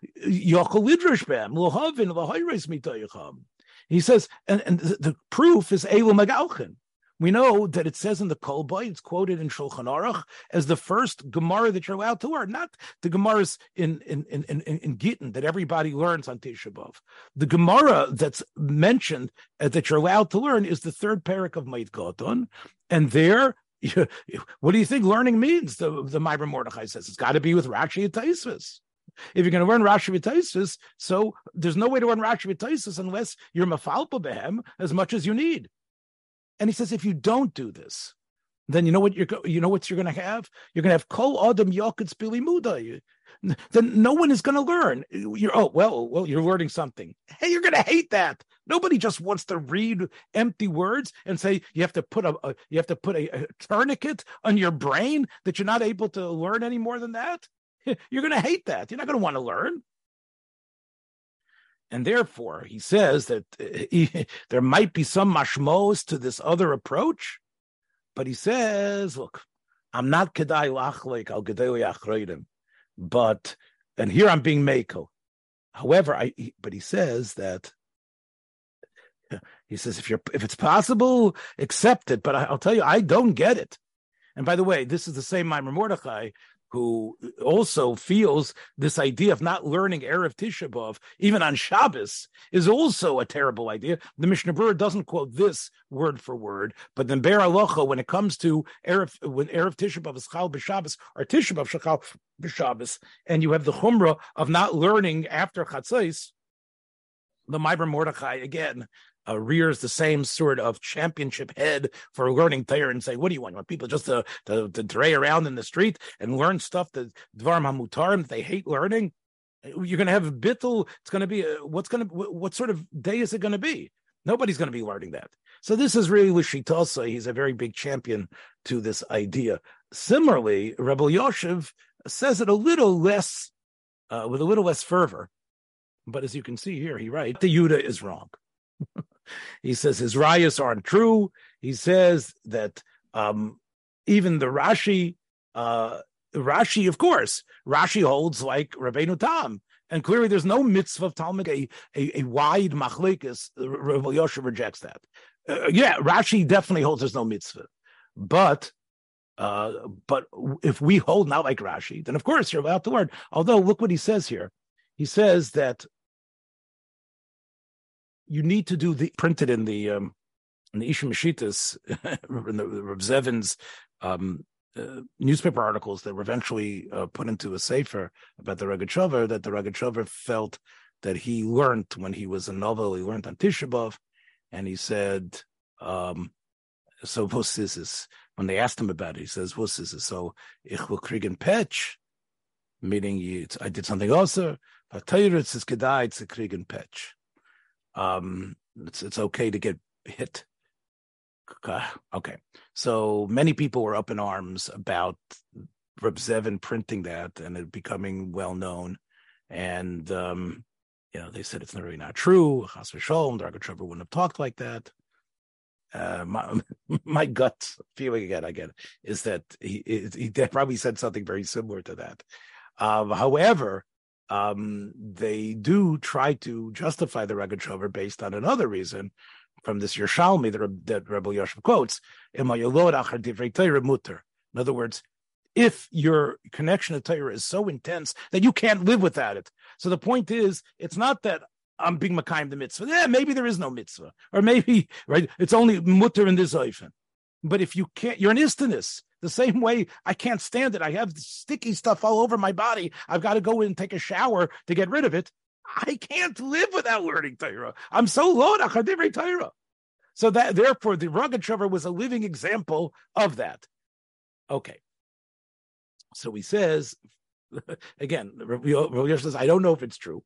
he says, and, and the, the proof is Elu Megalchin. We know that it says in the Kolboy, it's quoted in Shulchan Aruch as the first Gemara that you're allowed to learn, not the Gemaras in in in in, in Gittin that everybody learns on Tisha B'av. The Gemara that's mentioned uh, that you're allowed to learn is the third parak of Moed Katan, and there. what do you think learning means? The the Maimar Mordechai says it's got to be with Rashi Taisvis. If you're going to learn Rashi V'Taisis, so there's no way to learn Rashi V'Taisis unless you're mafalpa behem as much as you need. And he says, if you don't do this, then you know what you're you know what you're going to have. You're going to have kol adam yakutz billy muda. Then no one is going to learn. You're oh well well you're learning something. Hey, you're going to hate that. Nobody just wants to read empty words and say you have to put a, a you have to put a, a tourniquet on your brain that you're not able to learn any more than that. You're going to hate that. You're not going to want to learn. And therefore, he says that he, eh, eh, there might be some mashmos to this other approach, but he says, look, I'm not kedai lachlik al gedei but and here I'm being mako. However, I but he says that He says, if you're if it's possible, accept it. But I, will tell you, I don't get it. And by the way, this is the same Maimar Mordechai who also feels this idea of not learning Erev Tisha B'Av, even on Shabbos, is also a terrible idea. The Mishnah Berurah doesn't quote this word for word, but then Biur Halacha, when it comes to Erev, when Erev Tisha B'Av is Chal B'Shabbos, or Tisha B'Av Shachal B'Shabbos, and you have the Chumrah of not learning after Chatzais, the Maimar Mordechai again uh, rears the same sort of championship head for learning Torah and say, "What do you want? You want people just to to, to dray around in the street and learn stuff that dvarim hamutarim they hate learning? You're going to have bittul. It's going to be a, what's going to what sort of day is it going to be? Nobody's going to be learning that. So this is really Lishitasa. He's a very big champion to this idea. Similarly, Reb Elyashiv says it a little less, uh, with a little less fervor. But as you can see here, he writes, the Yuda is wrong. he says his rayas aren't true. He says that um, even the Rashi, uh, Rashi, of course, Rashi holds like Rabbeinu Tam. And clearly, there's no mitzvah of Talmud, a, a, a wide machlekes. Rabbi Yosha rejects that. Uh, yeah, Rashi definitely holds there's no mitzvah. But uh, but if we hold not like Rashi, then of course you're allowed to learn. Although, look what he says here. He says that you need to do the printed in the um, in the Mashitas, in the Rav Zevin's um, uh, newspaper articles that were eventually uh, put into a sefer about the Rogatchover, that the Rogatchover felt that he learned when he was a novel, he learned on Tisha B'Av, and he said, um, so was is when they asked him about it, he says, "What's this?" So ich will kriegen pech, meaning I did something also. But Torah is gedai to kriegen pech um, it's it's okay to get hit. Okay, so many people were up in arms about Reb Zevin printing that and it becoming well known, and um, you know they said it's really not true. Chas v'sholom, Dargachover wouldn't have talked like that. Uh, my my gut feeling again, I get is that he he probably said something very similar to that. Um, however, um, they do try to justify the Rogatchover based on another reason from this Yerushalmi that, that Reb Elyashiv quotes, in other words, if your connection to Torah is so intense that you can't live without it. So the point is, it's not that I'm being Makayim the mitzvah. Yeah, maybe there is no mitzvah. Or maybe, right, it's only mutter in this oifen. But if you can't, you're an istinus. The same way I can't stand it. I have sticky stuff all over my body. I've got to go in and take a shower to get rid of it. I can't live without learning Torah. I'm so low Achadivrei Torah. So that therefore the rugged Rogatchover was a living example of that. Okay. So he says again, Rabbi Yosef says, I don't know if it's true.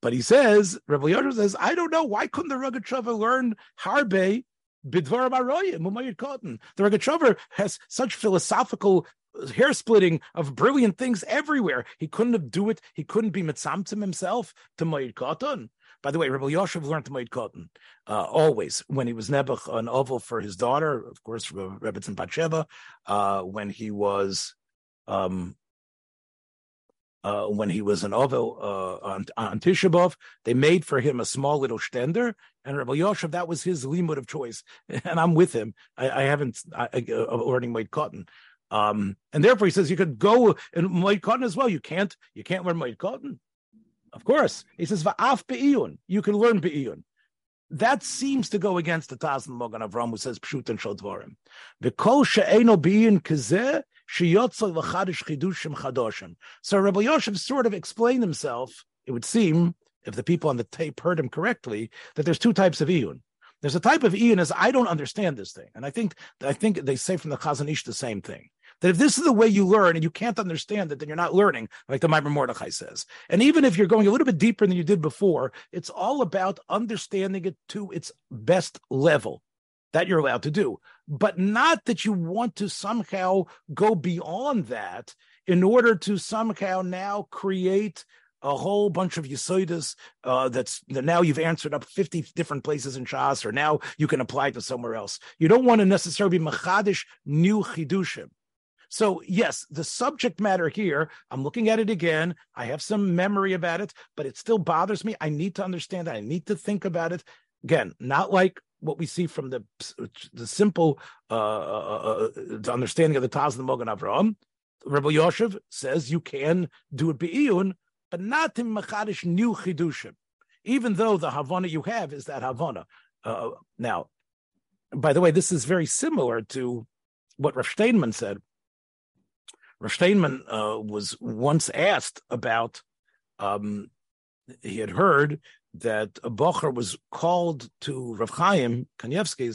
But he says, Rabbi Yosef says, I don't know. Why couldn't the rugged Rogatchover learn Harbe Bidvar Baroyim, Mumayid Cotton. The Rogatchover has such philosophical hair splitting of brilliant things everywhere. He couldn't do it. He couldn't be mitzamtim himself to Moed Katan. By the way, Rav Elyashiv learned to Moed Katan uh, always when he was Nebuch an oval for his daughter, of course, Rebbetzin Batsheva, uh, when he was um, uh, when he was an Ovel uh, on, on Tisha B'Av, they made for him a small little stender, and Rav Elyashiv, that was his limud of choice, and I'm with him. I, I haven't I, I, uh, learning cotton, um, and therefore he says you could go in white cotton as well. You can't you can't learn white cotton, of course. He says va'af be'iyun, you can learn be'iyun. That seems to go against the Taz Mogan Avram, who says pshut and shodvarim. V'kol she'eno be'iyun kazeh so Rav Elyashiv sort of explained himself, it would seem, if the people on the tape heard him correctly, that there's two types of iyun. There's a type of iyun as I don't understand this thing. And I think I think they say from the Chazon Ish the same thing. That if this is the way you learn and you can't understand it, then you're not learning, like the Maimar Mordechai says. And even if you're going a little bit deeper than you did before, it's all about understanding it to its best level that you're allowed to do, but not that you want to somehow go beyond that in order to somehow now create a whole bunch of yisoidas uh, that's that now you've answered up 50 different places in Shas, or now you can apply to somewhere else. You don't want to necessarily be machadish new chidushim. So yes, the subject matter here, I'm looking at it again. I have some memory about it, but it still bothers me. I need to understand it. I need to think about it. Again, not like what we see from the the simple uh, uh, uh, understanding of the Taz and the Mogan Avraham. Rav Elyashiv says you can do it be'iyun, but not in machadish new chidushim, even though the havana you have is that havana. Uh, now, by the way, this is very similar to what Rav Steinman said. Rav Steinman uh, was once asked about. Um, he had heard that a bocher was called to Rav Chaim Kanievsky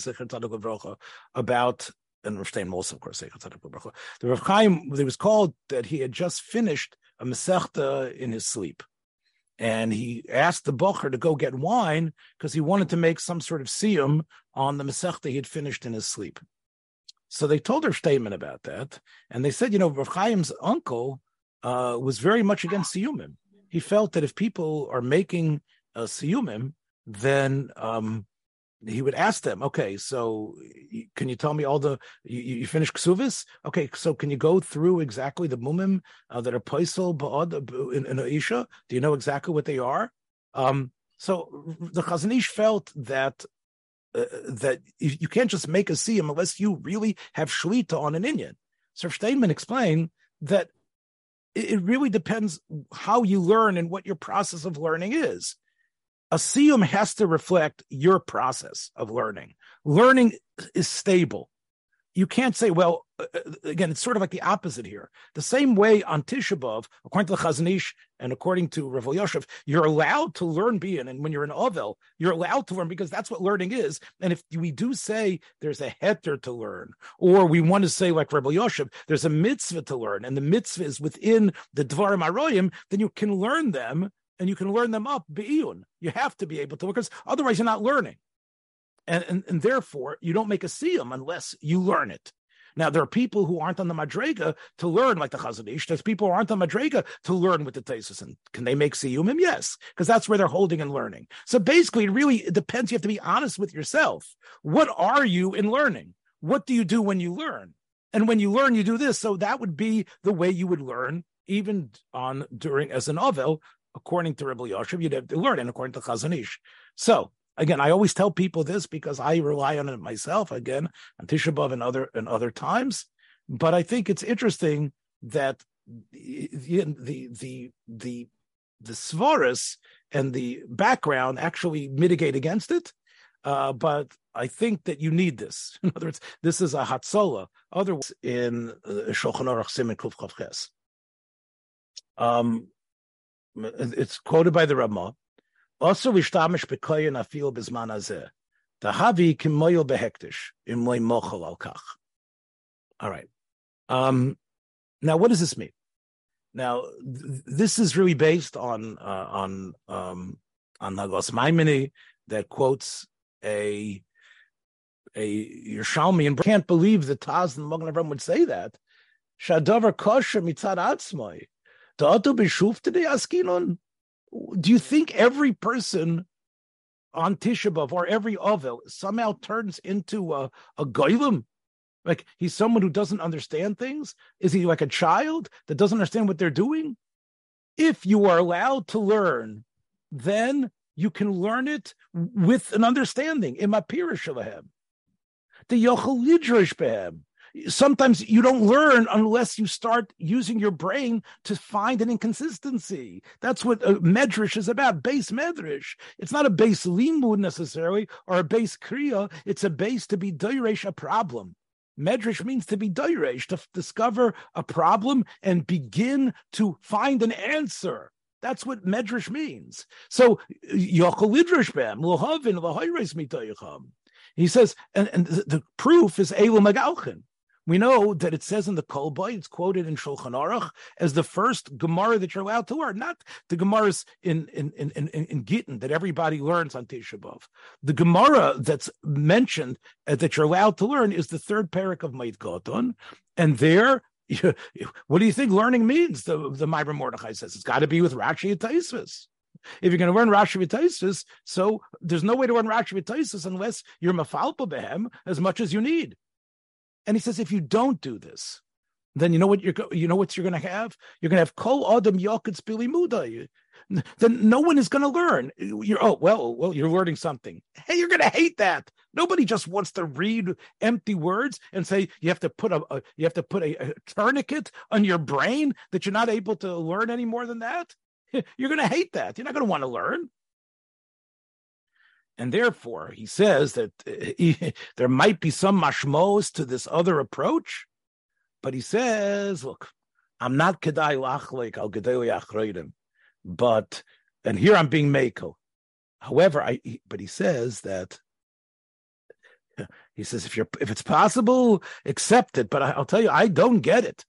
about and Rav Stein also, of course, the Rav Chaim, he was called that he had just finished a Masechta in his sleep. And he asked the Bocher to go get wine because he wanted to make some sort of siyum on the Masechta he had finished in his sleep. So they told her statement about that. And they said, you know, Rav Chaim's uncle uh, was very much against siyumim. He felt that if people are making uh, siyumim, then um, he would ask them, okay, so can you tell me all the you, you finished ksuvis? Okay, so can you go through exactly the mumim uh, that are paisel ba'ad uh, in, in Aisha? Do you know exactly what they are? Um, so the Chazon Ish felt that uh, that you can't just make a siyum unless you really have shlita on an Indian. Sir Steinman explained that it really depends how you learn and what your process of learning is a siyum has to reflect your process of learning. Learning is stable. You can't say, well, uh, uh, again, it's sort of like the opposite here. The same way on Tisha B'Av, according to the Chazon Ish and according to Rav Elyashiv, you're allowed to learn Bian. And when you're in Ovel, you're allowed to learn because that's what learning is. And if we do say there's a heter to learn, or we want to say, like Rav Elyashiv, there's a mitzvah to learn, and the mitzvah is within the Dvarim Aroyim, then you can learn them and you can learn them up be'iyun. You have to be able to, because otherwise you're not learning. And, and, and therefore, you don't make a siyum unless you learn it. Now, there are people who aren't on the Madrega to learn like the Chazon Ish. There's people who aren't on Madrega to learn with the Tesis. And can they make Siyumim? Yes, because that's where they're holding and learning. So basically, it really it depends. You have to be honest with yourself. What are you in learning? What do you do when you learn? And when you learn, you do this. So that would be the way you would learn, even on during as an Ovel, according to Reb Elyashiv, you'd have to learn, and according to Chazon Ish. So again, I always tell people this because I rely on it myself. Again, on Tisha B'av and other and other times, but I think it's interesting that the the the the, the svaris and the background actually mitigate against it. Uh, but I think that you need this. In other words, this is a hatzola. Otherwise, in uh, Shulchan Aruch Siman Kuf Ches. Um, it's quoted by the Ramah. Also, afil. The havi behektish al kach. All right. Um, now, what does this mean? Now, th- this is really based on uh, on um, on Nagos Maimini that quotes a a Yerushalmi and can't believe that Taz and Magen Avram would say that. Shadavar kosher mitzad atzmai. Do you think every person on Tisha B'Av or every Ovel somehow turns into a, a goylem? Like he's someone who doesn't understand things? Is he like a child that doesn't understand what they're doing? If you are allowed to learn, then you can learn it with an understanding. The yochel yidrish behem sometimes you don't learn unless you start using your brain to find an inconsistency. That's what a medrash is about, base medrash. It's not a base limud necessarily or a base kriya. It's a base to be doiresh a problem. Medrash means to be doiresh, to discover a problem and begin to find an answer. That's what medrash means. So Yochelidrashbam lohavin lahayres mitayacham. he says, and, and the, the proof is Elu Megalchin. We know that it says in the Kolboy, it's quoted in Shulchan Aruch as the first Gemara that you're allowed to learn, not the Gemaras in in in in, in Gittin that everybody learns on Tisha B'av. The Gemara that's mentioned uh, that you're allowed to learn is the third parak of Moed Katan, and there. what do you think learning means? The the Maimar Mordechai says it's got to be with Rashi and Taisvis. If you're going to learn Rashi V'Taisis, so there's no way to learn Rashi V'Taisis unless you're mafalpa behem as much as you need. And he says, if you don't do this, then you know what you're you know what you're going to have. You're going to have kol adam yakitz billy muda. then no one is going to learn. You're oh well, well you're learning something. Hey, you're going to hate that. Nobody just wants to read empty words and say you have to put a, a you have to put a, a tourniquet on your brain that you're not able to learn any more than that. You're going to hate that. You're not going to want to learn. And therefore, he says that he, eh, there might be some mashmos to this other approach, but he says, look, I'm not kedai lachlik al gedei achreidim, but and here I'm being mako. However, I but he says that he says if you're if it's possible, accept it. But I, will tell you, I don't get it.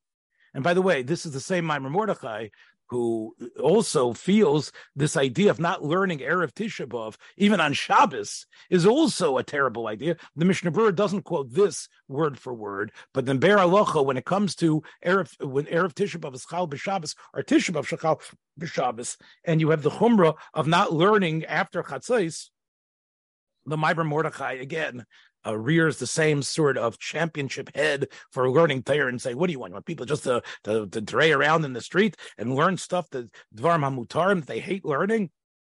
And by the way, this is the same Maimar Mordechai who also feels this idea of not learning Erev Tisha B'Av, even on Shabbos, is also a terrible idea. The Mishnah Berurah doesn't quote this word for word, but then Biur Halacha, when it comes to Erev, when Erev Tisha B'Av is Chal B'Shabbos, or Tisha B'Av Shachal B'Shabbos, and you have the Chumrah of not learning after Chatzais, the Maimar Mordechai again uh, rears the same sort of championship head for learning Torah and say, "What do you want? You want people just to to, to dray around in the street and learn stuff that dvarim hamutarim they hate learning?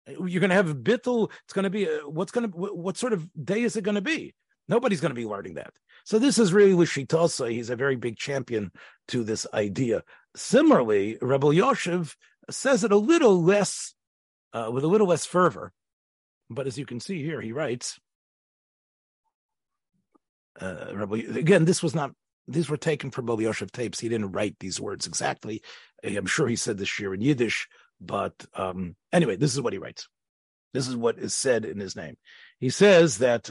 You're going to have a bittul. It's going to be a, what's going to what sort of day is it going to be? Nobody's going to be learning that. So this is really Lishitasa. He's a very big champion to this idea. Similarly, Reb Elyashiv says it a little less, uh, with a little less fervor. But as you can see here, he writes uh, again, this was not, these were taken from Rav Elyashiv tapes. He didn't write these words exactly. I'm sure he said this year in Yiddish, but um, anyway, this is what he writes. This is what is said in his name. He says that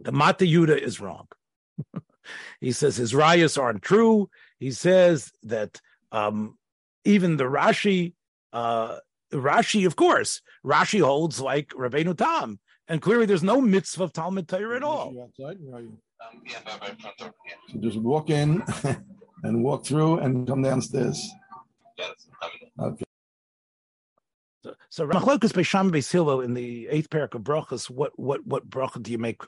the Mata Yuda is wrong. he says his rayas aren't true. He says that um, even the Rashi, uh, Rashi, of course, Rashi holds like Rabbeinu Tam and clearly there's no mitzvah of Talmud Torah at all. Outside, um, so just walk in and walk through and come downstairs. Okay. So, so Ramachlokas Beisham Beisilo in the eighth parak of brachas, what what what bracha do you make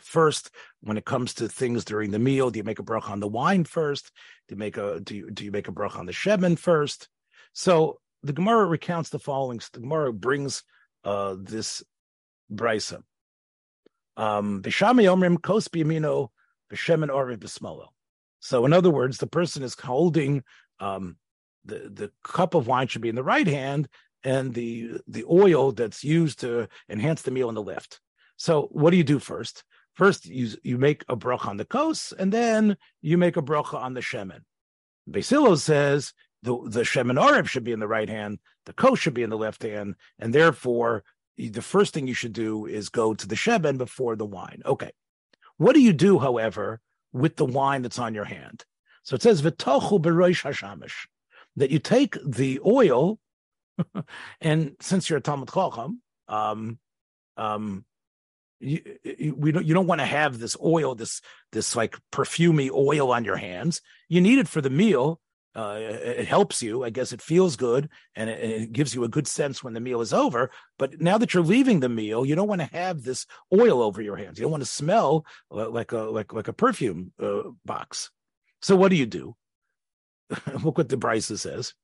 first when it comes to things during the meal? Do you make a bracha on the wine first? Do you make a do you do you make a bracha on the shemen first? So the Gemara recounts the following. The Gemara brings uh, this brisa. Um. So, in other words, the person is holding um, the the cup of wine should be in the right hand, and the the oil that's used to enhance the meal in the left. So, what do you do first? First, you you make a bracha on the kos, and then you make a bracha on the shemen. Beis Hillel says the the shemen oriv should be in the right hand, the kos should be in the left hand, and therefore the first thing you should do is go to the sheben before the wine. Okay. What do you do, however, with the wine that's on your hand? So it says v'tochu beroish hashamish that you take the oil, and since you're a Talmud Chacham, um, um, you, you, we don't, you don't want to have this oil, this this like perfumy oil on your hands. You need it for the meal, uh, it helps you. I guess it feels good and it, it, gives you a good sense when the meal is over. But now that you're leaving the meal, you don't want to have this oil over your hands. You don't want to smell like a like like a perfume uh, box. So what do you do? Look what the Brisa says.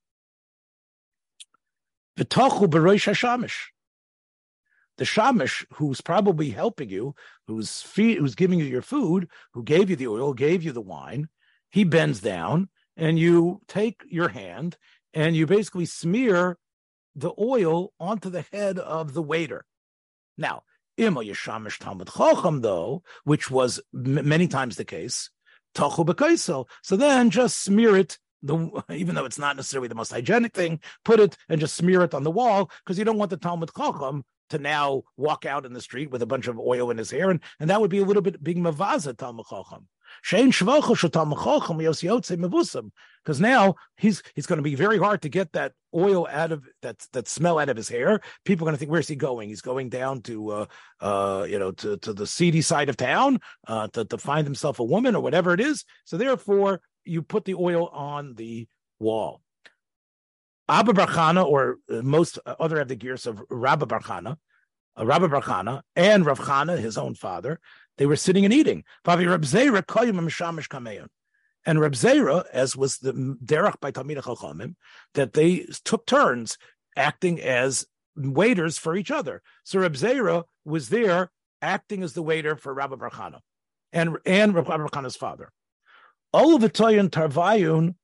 The shamish, who's probably helping you, who's feed, who's giving you your food, who gave you the oil, gave you the wine, he bends down and you take your hand and you basically smear the oil onto the head of the waiter. Now, Ima Yeshamish Talmud Chacham, though, which was m- many times the case, Tachu B'kaisel. So then just smear it, the, even though it's not necessarily the most hygienic thing, put it and just smear it on the wall because you don't want the Talmud Chacham to now walk out in the street with a bunch of oil in his hair, and, and that would be a little bit being mavaza Talmud Chacham. Because now he's he's going to be very hard to get that oil out of that that smell out of his hair. People are going to think, where's he going? He's going down to uh, uh, you know to, to the seedy side of town uh, to, to find himself a woman or whatever it is. So therefore, you put the oil on the wall. Abba Barchana, or uh, most other of the gears of Rabba Barchana, uh, Rabba Barchana, and Rav Chana, his own father, they were sitting and eating. And Reb Zera, as was the derech by Talmid Chachamim, that they took turns acting as waiters for each other. So Reb Zera was there acting as the waiter for Rabbi Barchana and and Rabbi Barchana's father. Of tarvayun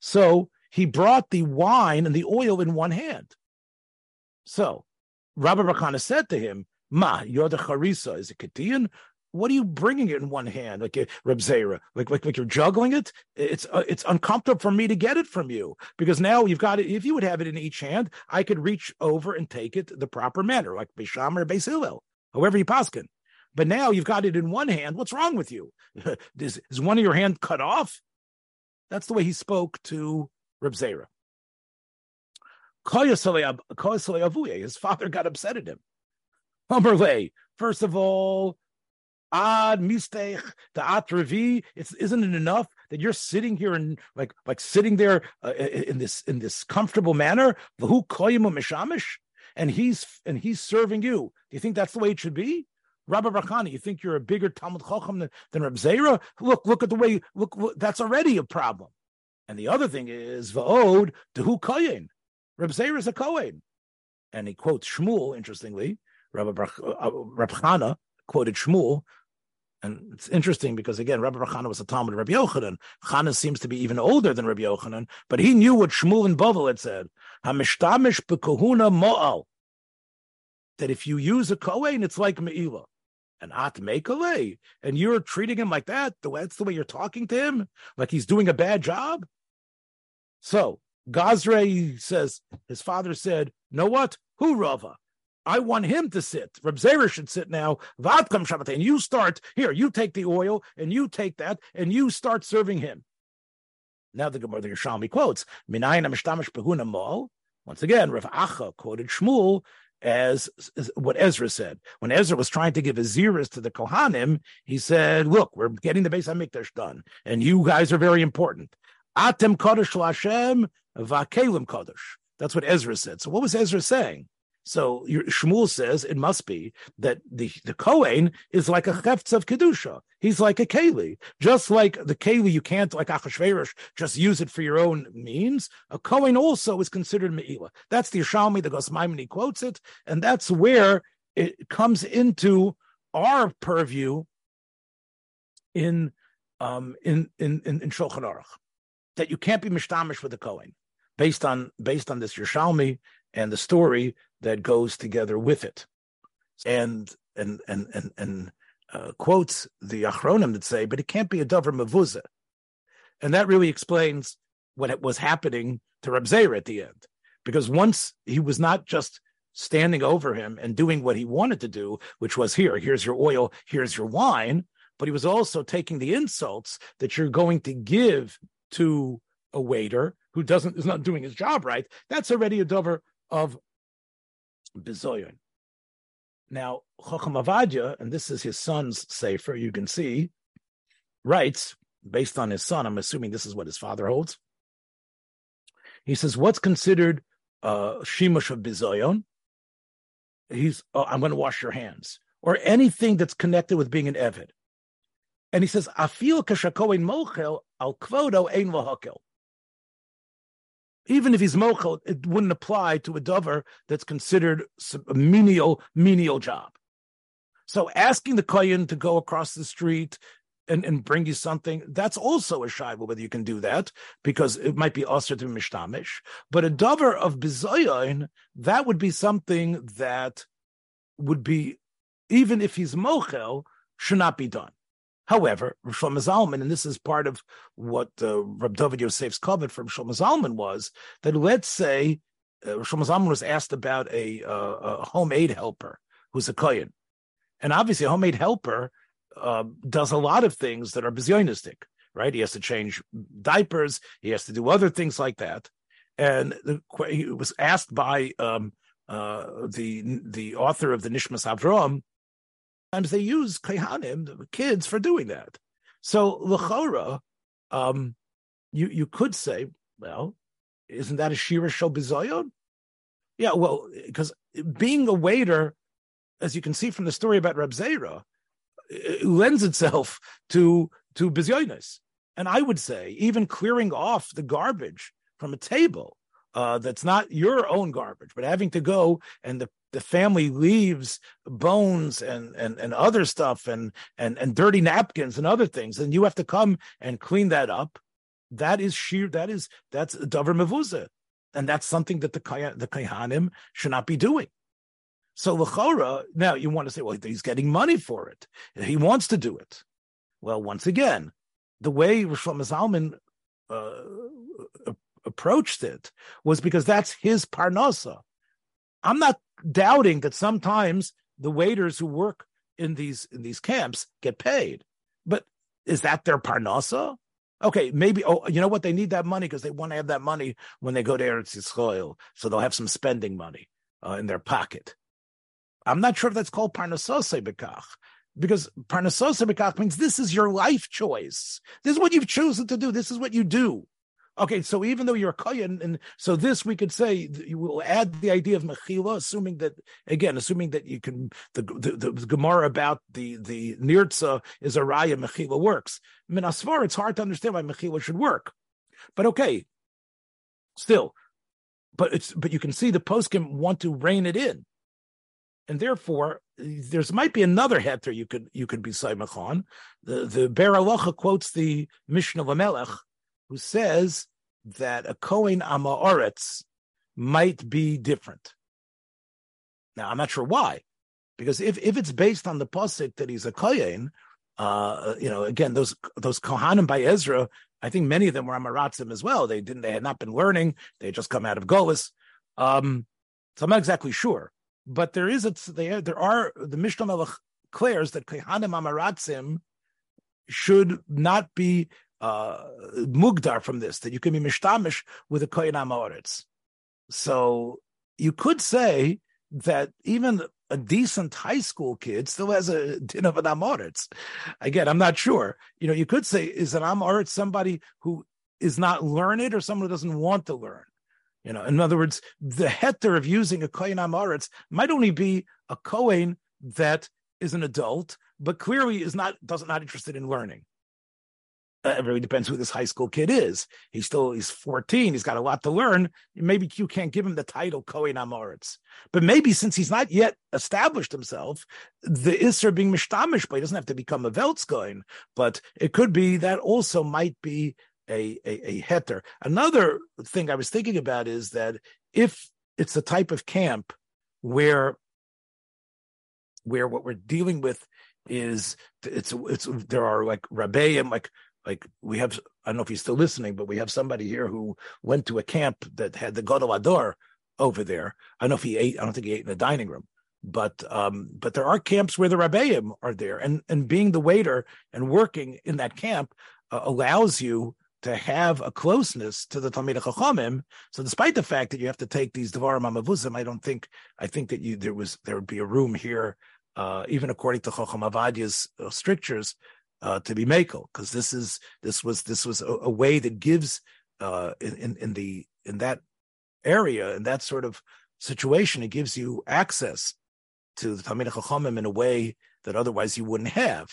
So he brought the wine and the oil in one hand. So Rabbi Barchana said to him, Ma, you're the charisa. Is it Katiyan? What are you bringing it in one hand, like uh, Reb Zera? Like, like, like you're juggling it? It's uh, it's uncomfortable for me to get it from you because now you've got it. If you would have it in each hand, I could reach over and take it the proper manner, like Bisham or Beis Hillel, however you paskin. But now you've got it in one hand. What's wrong with you? is, is one of your hand cut off? That's the way he spoke to Reb Zera. His father got upset at him. First of all, ad mistech the atrevi. It's isn't it enough that you're sitting here and like like sitting there uh, in this in this comfortable manner? V'hu koyim mishamish, and he's and he's serving you. Do you think that's the way it should be? Rabbi Barchani, you think you're a bigger Talmud Chacham than, than Reb Zera? Look, look at the way. Look, look, that's already a problem. And the other thing is va'od dehu koyin. Reb Zera is a kohen, and he quotes Shmuel. Interestingly, Rabbi Bar- uh, Chana quoted Shmuel and it's interesting because again, Rabbi Chana was a Talmud of Rabbi Yochanan. Chana seems to be even older than Rabbi Yochanan, but he knew what Shmuel and Bovel had said. Mo'al. That if you use a kohen, it's like me'ilah. And at mekale, and you're treating him like that, the way that's the way you're talking to him, like he's doing a bad job. So Gazre says his father said, "Know what? Who Rava? I want him to sit. Reb Zera should sit now. Vadkam Shabbat. And you start here. You take the oil and you take that and you start serving him. Now the Gemara, the Yerushalmi quotes, MinayinAmishtamish Behuna Mol. Once again, Rav Acha quoted Shmuel as, as, what Ezra said. When Ezra was trying to give a ziris to the Kohanim, he said, look, we're getting the Beis HaMikdash done, and you guys are very important. Atem Kodesh Lashem, Vakelim Kodesh. That's what Ezra said. So what was Ezra saying? So Shmuel says it must be that the, the Kohen is like a cheftz of Kedusha. He's like a Keli. Just like the Keli, you can't, like Achashverosh, just use it for your own means. A Kohen also is considered Me'ila. That's the Yerushalmi, the Gosmaimini quotes it, and that's where it comes into our purview in um, in in in, in Shulchan Aruch that you can't be mishtamish with the Kohen based on based on this Yerushalmi and the story that goes together with it. And and and and and uh, quotes the Achronim that say, but it can't be a Dover Mavuza. And that really explains what was happening to Reb Zera at the end. Because once he was not just standing over him and doing what he wanted to do, which was here, here's your oil, here's your wine, but he was also taking the insults that you're going to give to a waiter who doesn't is not doing his job right. That's already a dover of Bizoyon. Now, Chacham Ovadia, and this is his son's sefer, you can see, writes, based on his son, I'm assuming this is what his father holds. He says, what's considered uh, shimush of bizoyon? He's, oh, I'm going to wash your hands, or anything that's connected with being an evid. And he says, afil kashakoin mochel al kvodo ein lahakel even if he's mochel, it wouldn't apply to a dover that's considered a menial menial job. So asking the kohen to go across the street and, and bring you something, that's also a shayla whether you can do that because it might be also to mishtamish. But a dover of bizayon, that would be something that would be, even if he's mochel, should not be done. However, Shlomo Zalman, and this is part of what uh, David Yosef's comment from Shlomo Zalman was that let's say uh, Shlomo Zalman was asked about a, uh, a homemade helper who's a kohen, and obviously a homemade helper uh, does a lot of things that are bizyonistic, right? He has to change diapers, he has to do other things like that, and the, he was asked by um, uh, the the author of the Nishmas Avram Sometimes they use Kehanim, the kids, for doing that. So Lechora, um, you you could say, well, isn't that a Shira Shel Bizayon? Yeah, well, because being a waiter, as you can see from the story about Reb Zera, lends itself to to bizyonis. And I would say even clearing off the garbage from a table uh, that's not your own garbage, but having to go and the, the family leaves bones and, and, and other stuff and, and, and dirty napkins and other things, and you have to come and clean that up. That is sheer, that is, that's davar mevuza. And that's something that the, the kayhanim should not be doing. So Lachora, now you want to say, well, he's getting money for it. He wants to do it. Well, once again, the way Rishon Zalman uh, approached it was because that's his parnasa. I'm not doubting that sometimes the waiters who work in these in these camps get paid, but is that their parnasa? Okay, maybe. Oh, you know what? They need that money because they want to have that money when they go to Eretz Yisrael, so they'll have some spending money uh, in their pocket. I'm not sure if that's called parnasose bekach, because parnasose bekach means this is your life choice. This is what you've chosen to do. This is what you do. Okay, so even though you're a kohen, and so this we could say you will add the idea of mechila, assuming that again, assuming that you can the the, the Gemara about the the nirtza is a raya mechila works. I mean, as far it's hard to understand why mechila should work, but okay, still, but it's but you can see the poskim want to rein it in and therefore there's might be another heter you could you could be saimach on. The the Biur Halacha quotes the Mishnah of Amelech, who says that a Kohen Amaoretz might be different. Now I'm not sure why, because if if it's based on the pasuk that he's a Kohen, uh, you know, again those those Kohanim by Ezra, I think many of them were Amaratzim as well. They didn't they had not been learning; they had just come out of Golis. Um, so I'm not exactly sure but there is a there there are the Mishnah Melech declares that Kehanim Amaratzim should not be uh, mugdar from this, that you can be mishtamish with a kohen amoritz. So you could say that even a decent high school kid still has a din of an amoritz. Again, I'm not sure. You know, you could say is an amoritz somebody who is not learned or someone who doesn't want to learn. You know, in other words, the heter of using a kohen amaretz might only be a kohen that is an adult, but clearly is not doesn't not interested in learning. Uh, it really depends who this high school kid is. He's still he's 14. He's got a lot to learn. Maybe you can't give him the title Kohen Amoritz. But maybe since he's not yet established himself, the Isser being mishtamish, but he doesn't have to become a Veltskoin. But it could be that also might be a, a, a heter. Another thing I was thinking about is that if it's a type of camp where where what we're dealing with is it's it's there are like rabbeim like like we have I don't know if he's still listening, but we have somebody here who went to a camp that had the Gadol HaDor over there. I don't know if he ate. I don't think he ate in the dining room, but um, but there are camps where the rabbeim are there, and and being the waiter and working in that camp uh, allows you to have a closeness to the Talmid Chachamim. So, despite the fact that you have to take these Devarim Amavuzim, I don't think I think that you there was there would be a room here, uh, even according to Chacham Ovadia's uh, strictures, uh, to be makel, because this is this was this was a, a way that gives uh, in in the in that area in that sort of situation, it gives you access to the Talmid Chachamim in a way that otherwise you wouldn't have.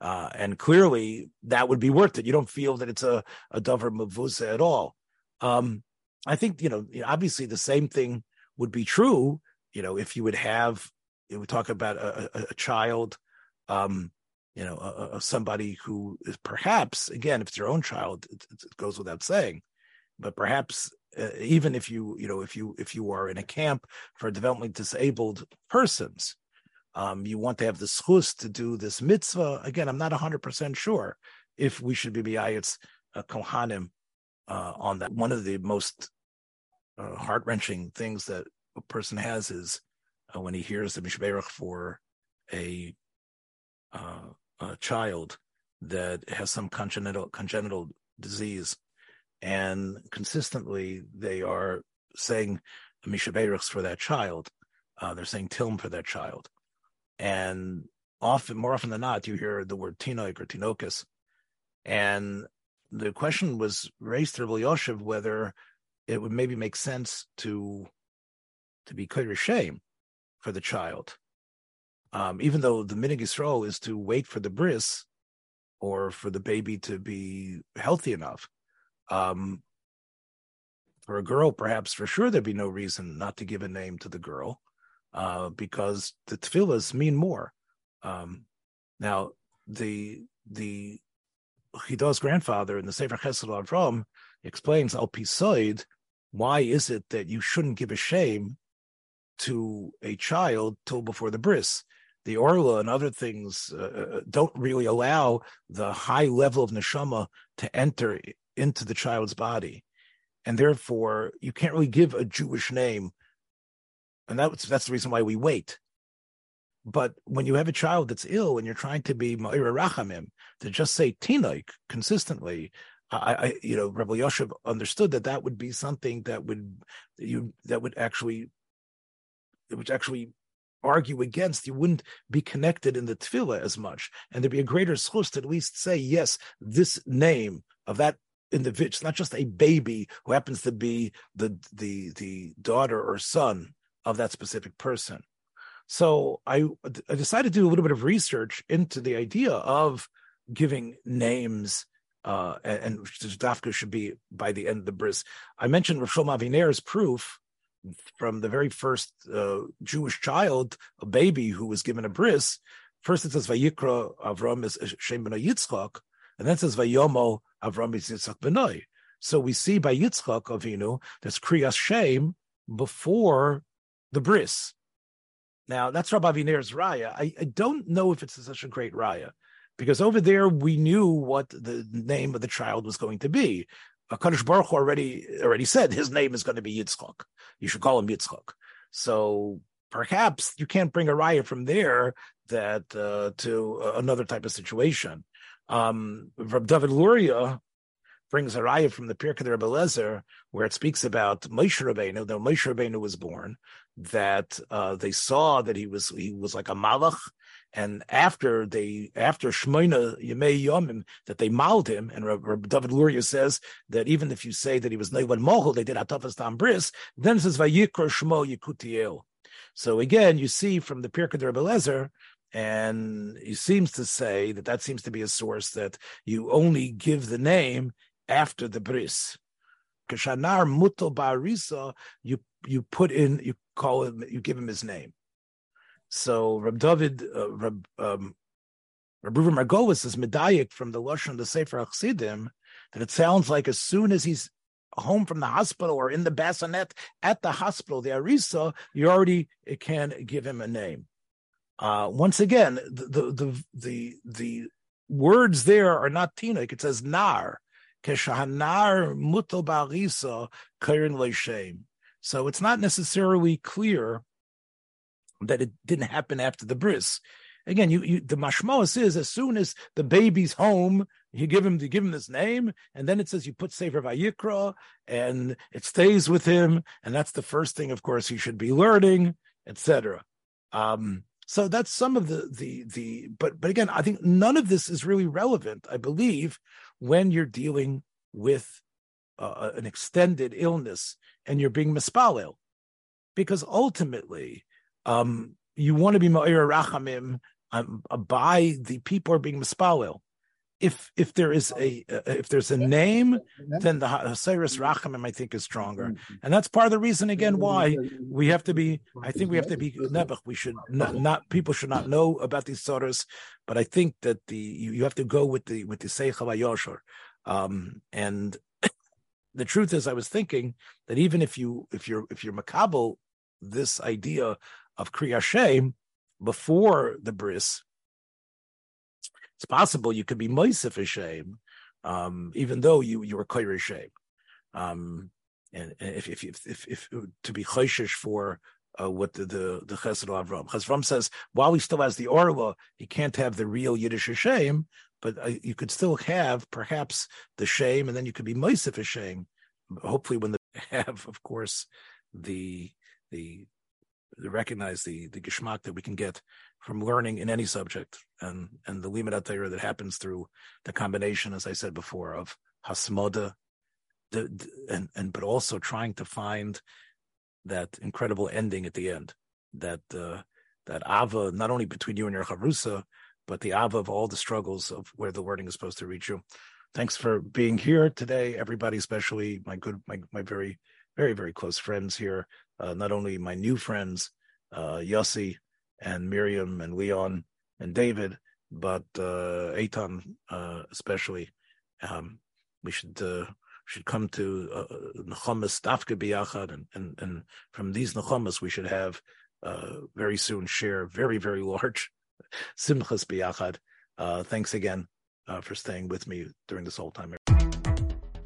Uh, and clearly that would be worth it. You don't feel that it's a, a dover mavusa at all. Um, I think, you know, obviously the same thing would be true, you know, if you would have, we talk about a, a, a child, um, you know, a, somebody who is perhaps, again, if it's your own child, it, it goes without saying, but perhaps uh, even if you, you know, if you, if you are in a camp for developmentally disabled persons, um, you want to have the schus to do this mitzvah. Again, I'm not 100% sure if we should be biyayitz uh, kohanim uh, on that. One of the most uh, heart wrenching things that a person has is uh, when he hears the mishberach for a, uh, a child that has some congenital congenital disease, and consistently they are saying mishaberachs for that child. Uh, they're saying tilm for that child and often, more often than not, you hear the word tinoik or tinokus. And the question was raised to Yoshev whether it would maybe make sense to to be clear shame for the child. Um, even though the minig is to wait for the bris, or for the baby to be healthy enough. Um, for a girl, perhaps for sure there'd be no reason not to give a name to the girl, uh, because the tefillahs mean more. Um, now, the the Chida's grandfather in the Sefer Chesed Avram explains al pisoid why is it that you shouldn't give a shame to a child till before the bris? The orla and other things uh, uh, don't really allow the high level of neshama to enter into the child's body, and therefore you can't really give a Jewish name, and that's that's the reason why we wait. But when you have a child that's ill and you're trying to be ma'ira rachamim, to just say tinoik consistently, I, I, you know, Reb Elyashiv understood that that would be something that would you that would actually it would actually argue against. You wouldn't be connected in the tefillah as much, and there'd be a greater source to at least say yes, this name of that individual, it's not just a baby who happens to be the the the daughter or son of that specific person. So I, I decided to do a little bit of research into the idea of giving names uh, and, and Dafka should be by the end of the bris. I mentioned Rav Shlomo Aviner's proof from the very first uh, Jewish child, a baby who was given a bris. First it says Vayikra Avram is Shem ben Yitzchak, and then it says Vayomo Avram is Yitzchak benoi. So we see by Yitzchak Avinu that's Kriyas Shem before the bris. Now that's Rabbi Aviner's raya. I, I, don't know if it's such a great raya because over there we knew what the name of the child was going to be. Hakadosh Baruch Hu already already said his name is going to be Yitzchok. You should call him Yitzchok. So perhaps you can't bring a raya from there that uh, to another type of situation. Um, David Luria brings a raya from the Pirkei D'Rebbe Eliezer, where it speaks about Moshe Rabbeinu, that Moshe Rabbeinu was born, that uh, they saw that he was he was like a malach, and after they after Shmoina Yemei Yomim that they mauled him, and Rabbi David Luria says that even if you say that he was Neivan Mohel, they did Atafas Tam Bris, then it says Vayikra Shmo Yikutiel. So again, you see from the Pirkei D'Rebbe Eliezer and he seems to say that that seems to be a source that you only give the name after the bris. Kashanar mutal barisa, you you put in, you call him, you give him his name. So Rab David, uh, Rab um, Rab Margowitz is medayik from the Lashon the Sefer Chassidim that it sounds like as soon as he's home from the hospital or in the bassinet at the hospital, the Arisa, you already can give him a name. Uh, once again, the, the the the the words there are not tinik. It says nar. Keshahanar mutal barisa kairin leishem. So it's not necessarily clear that it didn't happen after the bris. Again, you, you the mashmaos is as soon as the baby's home, you give him you give him this name, and then it says you put Sefer Vayikra, and it stays with him, and that's the first thing, of course, he should be learning, etc. Um, so that's some of the the the but but again, I think none of this is really relevant. I believe when you're dealing with uh, an extended illness and you're being mispalel, because ultimately um, you want to be ma'ir rachamim um, by the people are being mispalel. If if there is a uh, if there's a name, then the Hasiris Rachamim I think is stronger, and that's part of the reason again why we have to be. I think we have to be nebuch. We should not, not people should not know about these sorts, but I think that the you, you have to go with the with the Yoshor. Um, and the truth is, I was thinking that even if you if you're if you're makabel this idea of kriyashem before the bris, it's possible you could be moisef shame, um, even though you you were koyer shame. Um, and, if, if, if if if to be choishish for uh, what the the, the Chesed Avram. Chesed says while he still has the Orla, he can't have the real Yiddish shame, but uh, you could still have perhaps the shame, and then you could be Moisif shame. Hopefully, when they have, of course, the the recognize the the geschmack that we can get from learning in any subject, and and the limit that happens through the combination, as I said before, of hasmoda, the, the, and and but also trying to find that incredible ending at the end, that uh, that ava not only between you and your chavrusa, but the Ava of all the struggles of where the learning is supposed to reach you. Thanks for being here today, everybody, especially my good, my, my very, very, very close friends here. Uh, not only my new friends, uh, Yossi and Miriam and Leon and David, but uh, Eitan uh, especially. Um, we should uh, should come to uh, Nechamas Dafka Biyachad, and, and and from these Nechamas we should have very soon share very very large Simchas Biyachad. Thanks again for staying with me during this whole time.